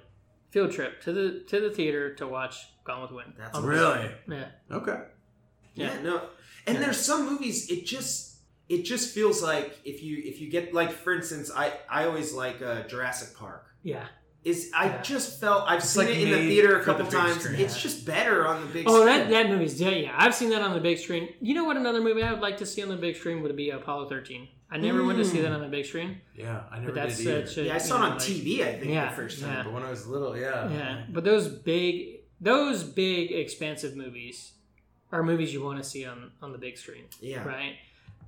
field trip to the to the theater to watch Gone with the Wind. That's On the- Really? Yeah. Okay. Yeah, Yeah. no. And Yeah. there's some movies it just it just feels like if you if you get like for instance I I always like uh, Jurassic Park. Yeah. Is I Yeah. just felt I've It's seen like it in the theater a for the couple times. screen. It's just better on the big Oh, screen. that that movie's yeah, yeah. I've seen that on the big screen. You know what? Another movie I would like to see on the big screen would be Apollo 13. I never went to see that on the big screen, Yeah, I never but that's did either. such a yeah, I saw you it on like- TV. I think Yeah, the first yeah. time. But when I was little, yeah. Yeah, but those big, those big expansive movies are movies you want to see on on the big screen, Yeah, right?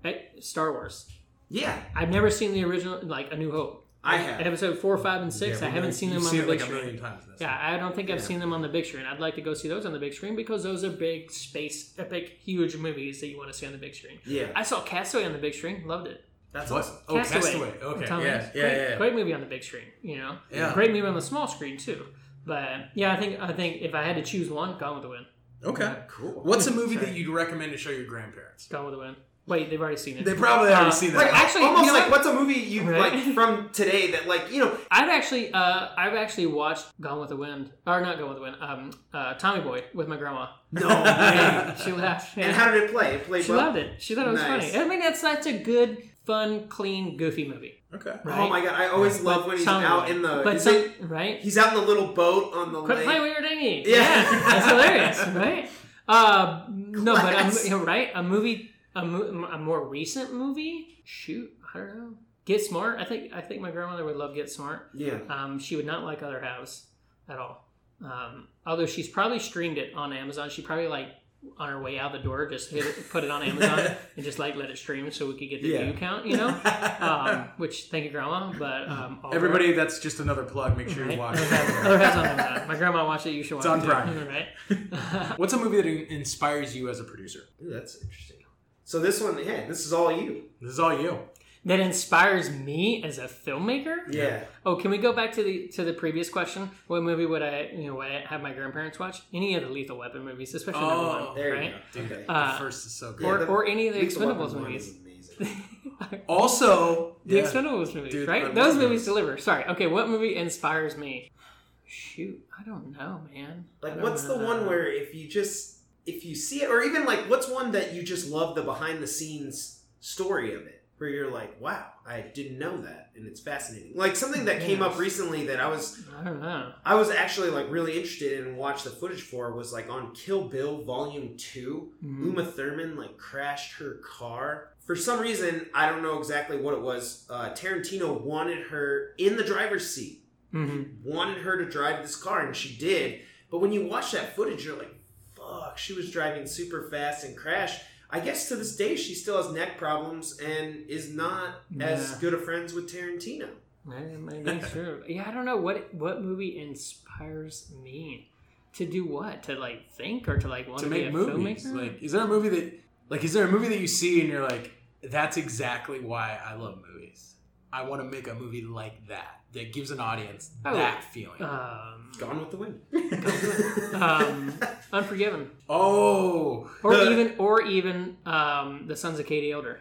Eh, Star Wars. yeah, I've never seen the original, like A New Hope. I have. Episode four, five, and six. Yeah, I haven't seen them on seen the big like a screen. million times. That's Yeah, I don't think I've Yeah. seen them on the big screen. I'd like to go see those on the big screen because those are big space, epic, huge movies that you want to see on the big screen. Yeah, I saw Castaway on the big screen, loved it. That's What? awesome. Oh, Castaway. Okay. Tom Yeah, Hanks. yeah, great, yeah, yeah. Great movie on the big screen, you know. Yeah. Great movie on the small screen too. But yeah, I think I think if I had to choose one, Gone with the Wind. Okay. Cool. What's a movie Sorry. that you'd recommend to show your grandparents? Gone with the Wind. Wait, they've already seen it. They probably already Uh, seen that. Like Actually, almost you know like what's a movie you Right? like from today that like you know I've actually uh, I've actually watched Gone with the Wind, or not Gone with the Wind, um, uh, Tommy Boy with my grandma. no Yeah, she laughed. Yeah. And how did it play? It played well. she well. loved it. She thought it was Nice. funny. I mean, that's such a good, fun, clean, goofy movie. okay. Right? Oh my god, I always love when he's Tommy out in the. But some, it- right? he's out in the little boat on the Quit lake. playing with your dinghy. Yeah. that's hilarious, right? Uh, no, but a, you know, right? A movie, a, mo- a more recent movie. Shoot, I don't know. Get Smart. I think I think my grandmother would love Get Smart. Yeah. Um, she would not like Other Halves at all. Um, although she's probably streamed it on Amazon. She probably like on our way out the door just hit it, put it on Amazon and just like let it stream so we could get the Yeah. view count. You know. Um, which thank you, Grandma. But um, all Everybody, that's just another plug. Make sure Right? you watch Other it. Other Halves on Amazon. My grandma watched it. You should watch It's on it. Prime. right? What's a movie that inspires you as a producer? Ooh, that's interesting. So this one, yeah, this is all you. This is all you. That inspires me as a filmmaker. Yeah. Oh, can we go back to the to the previous question? What movie would I you know would I have my grandparents watch? Any of the Lethal Weapon movies, especially number Oh, one, there you right? go. Dude, Okay. Uh, the first is so good. Or, the- or any of the Lethal Expendables one movies. also, The yeah. Expendables movies, Dude, right? Those those. movies deliver. Sorry. Okay, what movie inspires me? Shoot, I don't know, man. Like, don't what's the one where if you just if you see it, or even like, what's one that you just love the behind the scenes story of it? Where you're like, wow, I didn't know that, and it's fascinating. Like something that came up recently that I was I don't know. I was actually like really interested in and watched the footage for was like on Kill Bill Volume 2 Mhm. Uma Thurman like crashed her car. For some reason, I don't know exactly what it was. Uh, Tarantino wanted her in the driver's seat, Mhm. wanted her to drive this car, and she did. But when you watch that footage, you're like, fuck, she was driving super fast and crashed. I guess to this day, she still has neck problems and is not as good of friends with Tarantino. Maybe, maybe it's true. Yeah, I don't know what what movie inspires me to do what to like think or to like want to to, be make a movies. filmmaker. Like, is there a movie that, like, is there a movie that you see and you're like, that's exactly why I love movies. I want to make a movie like that that gives an audience Oh. that feeling. um, Gone with the Wind. um, Unforgiven, oh, or The- even or even um, the Sons of Katie Elder,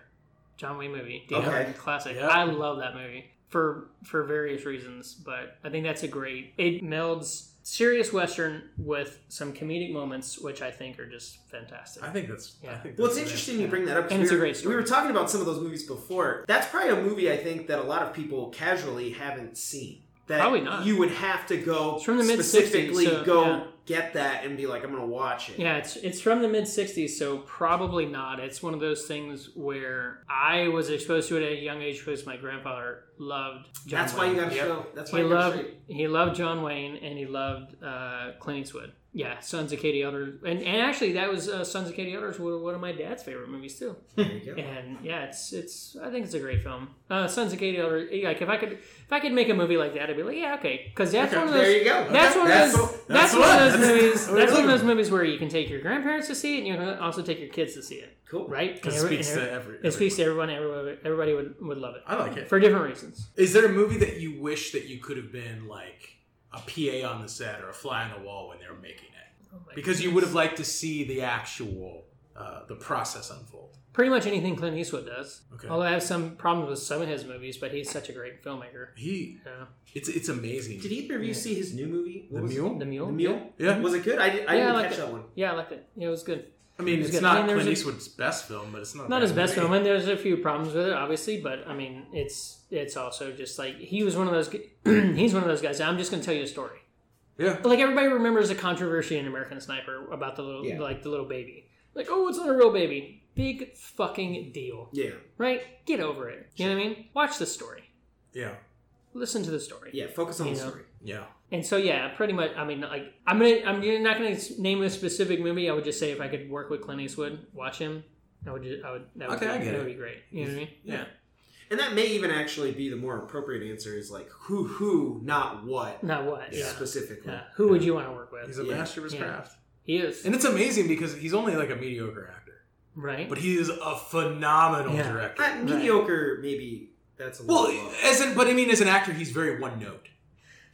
John Wayne movie, Dean Okay. Martin classic. Yep. I love that movie for for various reasons, but I think that's a great. It melds serious western with some comedic moments, which I think are just fantastic. I think that's. I Yeah. think Well, it's that's- interesting you bring that up. And we it's a were- great story. We were talking about some of those movies before. That's probably a movie I think that a lot of people casually haven't seen. That Probably not. You would have to go It's from the mid-sixties, specifically so, go yeah. Get that and be like, I'm going to watch it. Yeah, it's it's from the mid '60s, so probably not. It's one of those things where I was exposed to it at a young age because my grandfather loved. John That's why Wayne. you got to Yep. show. That's why He you loved he loved John Wayne and he loved uh, Clint Eastwood. Yeah, Sons of Katie Elder, and, and actually that was uh, Sons of Katie Elder was one of my dad's favorite movies too. There you go. And yeah, it's it's I think it's a great film. Uh, Sons of Katie Elder, like if I could if I could make a movie like that, I'd be like, yeah, okay, because that's Okay, one of those. There you go. That's Okay. one That's of what- those. That's, one of those that's- movies. that's what That's we're one of those movies where you can take your grandparents to see it, and you can also take your kids to see it, Cool. right? Because it And every- speaks to every- every. It speaks to everyone. Everybody, everybody would, would love it I like it. for different reasons. Is there a movie that you wish that you could have been like a PA on the set or a fly on the wall when they were making it? Oh my Because you would have liked to see the actual uh, the process unfold. Pretty much anything Clint Eastwood does. Okay. Although I have some problems with some of his movies, but he's such a great filmmaker. He, Yeah. it's it's amazing. Did either of you see his new movie? What the was it? Mule? The Mule. The Mule? Yeah. Was it good? I, did, I yeah, didn't liked catch it. that one. Yeah, I liked it. Yeah, it was good. I mean, It's good. not I mean, Clint a- Eastwood's best film, but it's not Not his best movie. film, and there's a few problems with it, obviously. But I mean, it's it's also just like he was one of those. he's one of those guys. I'm just going to tell you a story. Yeah. Like everybody remembers the controversy in American Sniper about the little, Yeah. like the little baby. Like, oh, it's not a real baby. Big fucking deal, Yeah. right? Get over it. You know what I mean? Watch the story. Yeah. Listen to the story. Yeah. Focus on You the know. story. Yeah. And so yeah, pretty much. I mean, like I'm gonna, I'm not gonna name a specific movie. I would just say if I could work with Clint Eastwood, watch him. I would, just, I would. That would Okay, be, I get that it. would be great. You know what I mean? Yeah. And that may even actually be the more appropriate answer is like who, who, not what Not what? Yeah. specifically. Yeah. Who would you want to work with? He's a Yeah. master of his Yeah. craft. He is And it's amazing because he's only like a mediocre actor, right. but he is a phenomenal Yeah. director. Uh, mediocre, maybe that's a Well, little low. as in, but I mean, as an actor, he's very one note,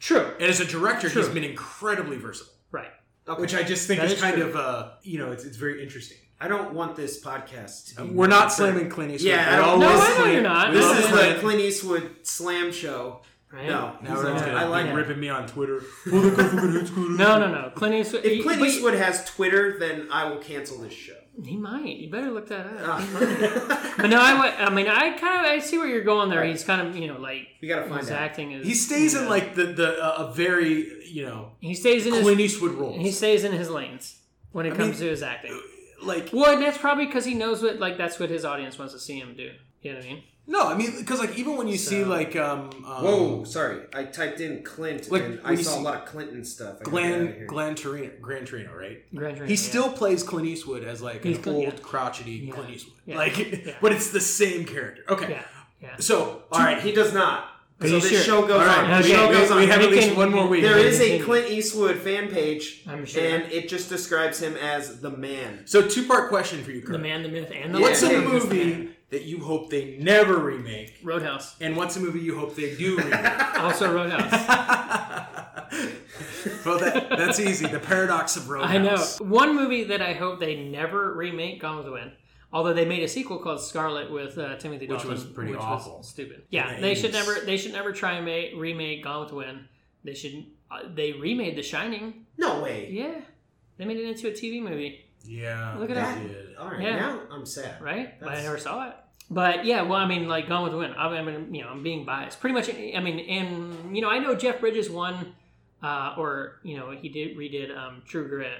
True. and as a director, True. he's been incredibly versatile, Right. Okay. which I just think That is is kind true. of, uh, you know, it's, it's very interesting. I don't want this podcast to be. We're not concerned. slamming Clint Eastwood. Yeah, I We're don't- No, I know you're not. This is Clint. the Clint Eastwood slam show. Right. No, Now he's everyone's gonna I like Yeah. ripping me on Twitter. That guy fucking hates Clint No, no, no. Clint Eastwood. If Clint Eastwood has Twitter, then I will cancel this show. He might. You better look that up. Ah. But no, I, wa- I mean, I kind of, I see where you're going there. He's kind of, you know, like we gotta find his out. acting is. He stays you in know, like the the uh, a very you know He stays in Clint his. Eastwood roles. He stays in his lanes when it I comes mean- to his acting. like Well, that's probably because he knows what, like, that's what his audience wants to see him do. You know what I mean? No, I mean because like even when you see like um, um Whoa, sorry. I typed in Clint Like, and I saw a lot of Clinton stuff. I gotta get outta Glenn. Glenn Torino Gran Torino right. Grand Torino, He yeah. still plays Clint Eastwood as like He's an Clint- old yeah. crotchety Yeah. Clint Eastwood, Yeah. like, Yeah. but it's the same character. Okay, Yeah. Yeah. so All right, he does not. Are so you this sure? show goes All right, on. Okay, The show we- goes on. we have You at least can- one more week. there is a Clint Eastwood fan page, I'm sure. and it just describes him as the man. So two part question for you, Kurt. The man, the myth, and the Yeah, What's a yeah, legend. movie that you hope they never remake, Roadhouse. and what's a movie you hope they do remake? Also Roadhouse. well, that, that's easy. The paradox of Roadhouse. I know. One movie that I hope they never remake, Gone with the Wind. Although they made a sequel called Scarlett with uh, Timothy Which was pretty which awful. stupid. Yeah, the they should never. They should never try and make, remake Gone with the Wind. They should. Uh, they remade The Shining. No way. Yeah, they made it into a TV movie. Yeah. Look at they that. All right, Yeah. now I'm sad. right? But I never saw it. But yeah, well, I mean, like Gone with the Wind. I I mean, you know, I'm being biased. Pretty much. I mean, and you know, I know Jeff Bridges won, uh, or you know, he did redid um, True Grit,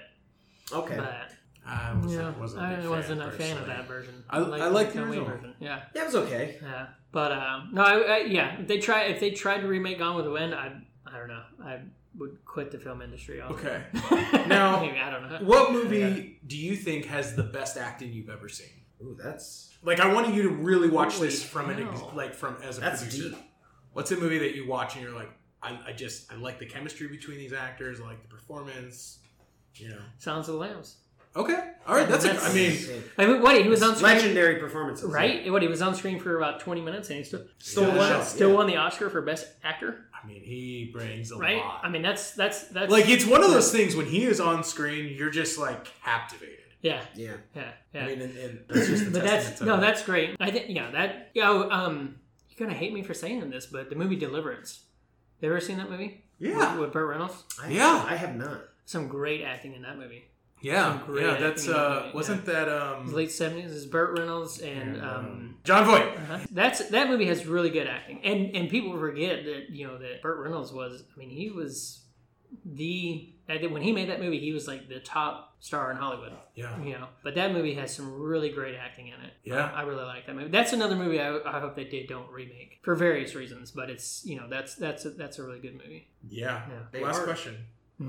Okay. but I wasn't, yeah, wasn't a I wasn't a fan of that version. I- I like the Ken Wade original. Yeah, yeah, it was okay. yeah. But um, no, I, I, yeah, if they try if they tried to remake Gone with the Wind, I, I don't know, I would quit the film industry. Okay. Okay. Now- Maybe, I don't know. What movie do you think has the best acting you've ever seen? Ooh, that's Like, I wanted you to really watch Holy this from an ex- like from as a That's producer. deep. What's a movie that you watch and you're like, I, I just I like the chemistry between these actors, I like the performance. You know. Silence of the Lambs. Okay. All right. That's. A, That's- I mean, I mean, what he was on screen, legendary performances. right? What he was on screen for about 20 minutes, and he still Still still, won, won, still yeah. won the Oscar for best actor. I mean, he brings a right? lot. I mean, that's that's that's like it's one of those things when he is on screen, you're just like captivated. yeah, Yeah. yeah, yeah. I mean, and, and that's just. A but that's to no, it. that's great. I think yeah, that yeah. oh, Um, you're gonna hate me for saying this, but the movie Deliverance. Have you ever seen that movie? yeah, with, with Burt Reynolds. I, Yeah. I have not. Some great acting in that movie. Yeah, yeah. That's acting in that uh, wasn't that um, late seventies is Burt Reynolds and and, um. Jon Voight? uh-huh. That's that movie has really good acting, and and people forget that you know that Burt Reynolds was. I mean, he was the I think when he made that movie, he was like the top star in Hollywood. Yeah, You know, but that movie has some really great acting in it. Yeah. I really like that movie. That's another movie I, I hope they did don't remake for various reasons. But it's you know that's that's a, that's a really good movie. yeah. Yeah. Last are- question: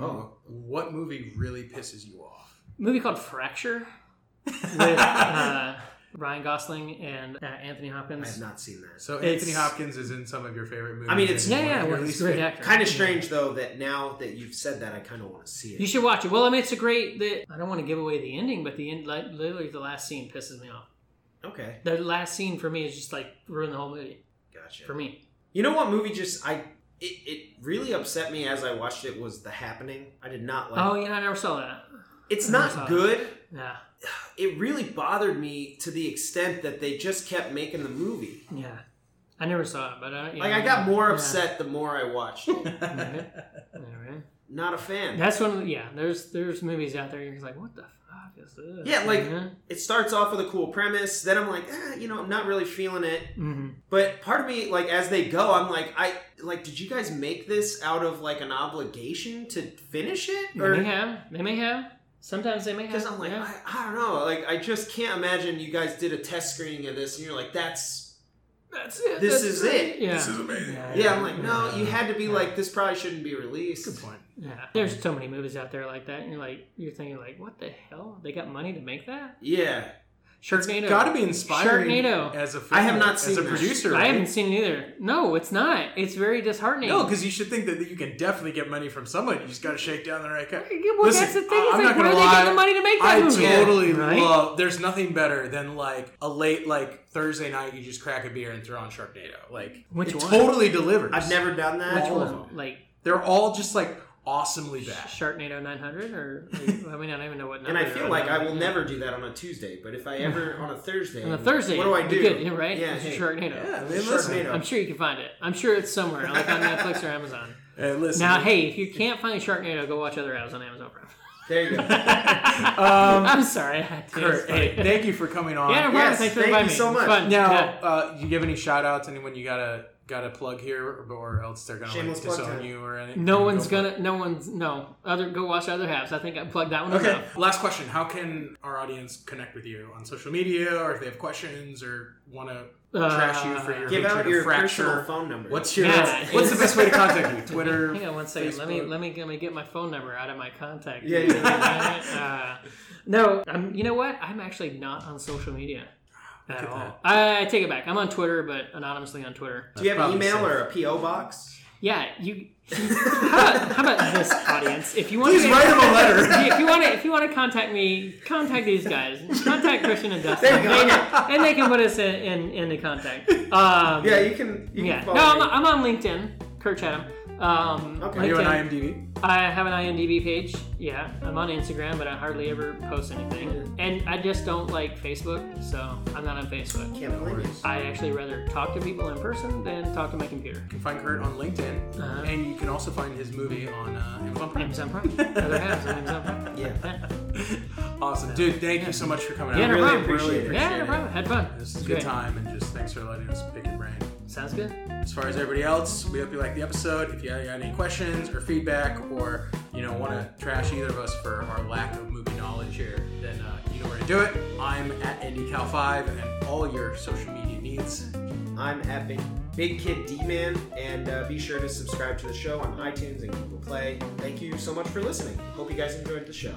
Oh, What movie really pisses you off? movie called Fracture with uh, Ryan Gosling and uh, Anthony Hopkins. I Hopkins. have not seen that. So It's- Anthony Hopkins is in some of your favorite movies. I mean, it's- and Yeah, one yeah, of well, he's a great actor. Kind of strange though that now that you've said that, I kind of want to see it. You should watch it. Well, I mean, it's a great. The, I don't want to give away the ending, but the end, like, literally, the last scene pisses me off. okay, The last scene for me is just like ruin the whole movie gotcha. for me. You know what movie just I it, it really upset me as I watched it was The Happening. I did not like. Oh, yeah, I never saw that. it's not it. good. Yeah, It really bothered me to the extent that they just kept making the movie. yeah. I never saw it, but I, yeah, Like I got more yeah. upset the more I watched it. Yeah, right. Not a fan. That's one. Of yeah, there's there's movies out there. You're like, what the fuck is this? Yeah, like- Mhm. It starts off with a cool premise. Then I'm like, eh, you know, I'm not really feeling it. Mhm. But part of me, like, as they go, I'm like, I like, did you guys make this out of like an obligation to finish it, They or may have. They may have. Sometimes they may have. because I'm like, yeah. I, I don't know, like, I just can't imagine you guys did a test screening of this, and you're like, that's that's it. this that's is great. it. Yeah. This is amazing. yeah. I'm like, no, you had to be like, this probably shouldn't be released. Good point. Yeah, there's so many movies out there like that, and you're like, you're thinking like, what the hell? They got money to make that? Yeah, Sharknado. It's Got to be inspiring Sharknado. as a film, I have not as seen a that. producer. I haven't seen it either. No, it's not. It's very disheartening. No, because you should think that that you can definitely get money from someone. You just got to shake down the right guy. well, Listen, that's the thing. I'm It's not like, where gonna are they lie. getting the money to make that I movie? totally Right? love. There's nothing better than like a late like Thursday night. You just crack a beer and throw on Sharknado. Like Which it one? totally delivers. I've never done that. Which all of one? them. Like They're all just like awesomely bad. Sharknado 900, or I mean, I don't even know what. And I feel like I will never do that on a Tuesday, but if I ever on a Thursday, On a Thursday, what do I do? Good, right? Yeah, It's hey. Sharknado. Yeah, I mean, Sharknado. I'm sure you can find it. I'm sure it's somewhere, like on Netflix or Amazon. Hey, listen. Now, hey, if you can't find Sharknado, go watch other apps on Amazon Prime. There you go. um, I'm sorry. I had to. Kurt, hey, thank you for coming on. yeah, no problem. Yes, Thanks for thank inviting you me. so much. fun. Now, Yeah. uh, you give any shout outs? Anyone you gotta gotta plug here, or, or else they're gonna Shameless like disown time. you or anything? No one's for it. gonna. No one's. No. Other. Go watch other halves. I think I plugged that one. Okay. enough. Last question: How can our audience connect with you on social media, or if they have questions, or want to trash you for your Give hatred out your fracture? personal phone number. What's your Yeah. What's the best way to contact you? Twitter. Hang on one second. Let me let me let me get my phone number out of my contact. Yeah, yeah. uh, no, I'm, you know what? I'm actually not on social media at at all. I, I take it back. I'm on Twitter, but anonymously on Twitter. Do you have an email safe. or a PO box? Yeah, you. how, about, how about this audience? If you want Please to write them a letter. if you want to, if you want to contact me, contact these guys. Contact Christian and Dustin, There you go. They can- and they can put us in in, in the contact. Um, Yeah, you can. You yeah. Can No, I'm. I'm on LinkedIn, Kurt Chatham. Um, Okay. Are you on IMDb? I have an IMDb page. Yeah, I'm on Instagram, but I hardly ever post anything. And I just don't like Facebook, so I'm not on Facebook. Can't blame you. I actually rather talk to people in person than talk to my computer. You can find Kurt on LinkedIn, Uh-huh. and you can also find his movie on uh, Amazon Prime. Amazon Prime. Other halves on Amazon Prime. Yeah. Yeah, awesome, dude. Thank you so much for coming Yeah, out. no really problem. appreciate it. yeah no problem. Had fun. This is a Great. good time, and just thanks for letting us pick your brain. Sounds good. As far as everybody else, we hope you liked the episode. If you have any questions or feedback, or you know want to trash either of us for our lack of movie knowledge here, then uh, you know where to do it. I'm at AndyCal5, and all your social media needs. I'm at Big, Big Kid D Man, and uh, be sure to subscribe to the show on iTunes and Google Play. Thank you so much for listening. Hope you guys enjoyed the show.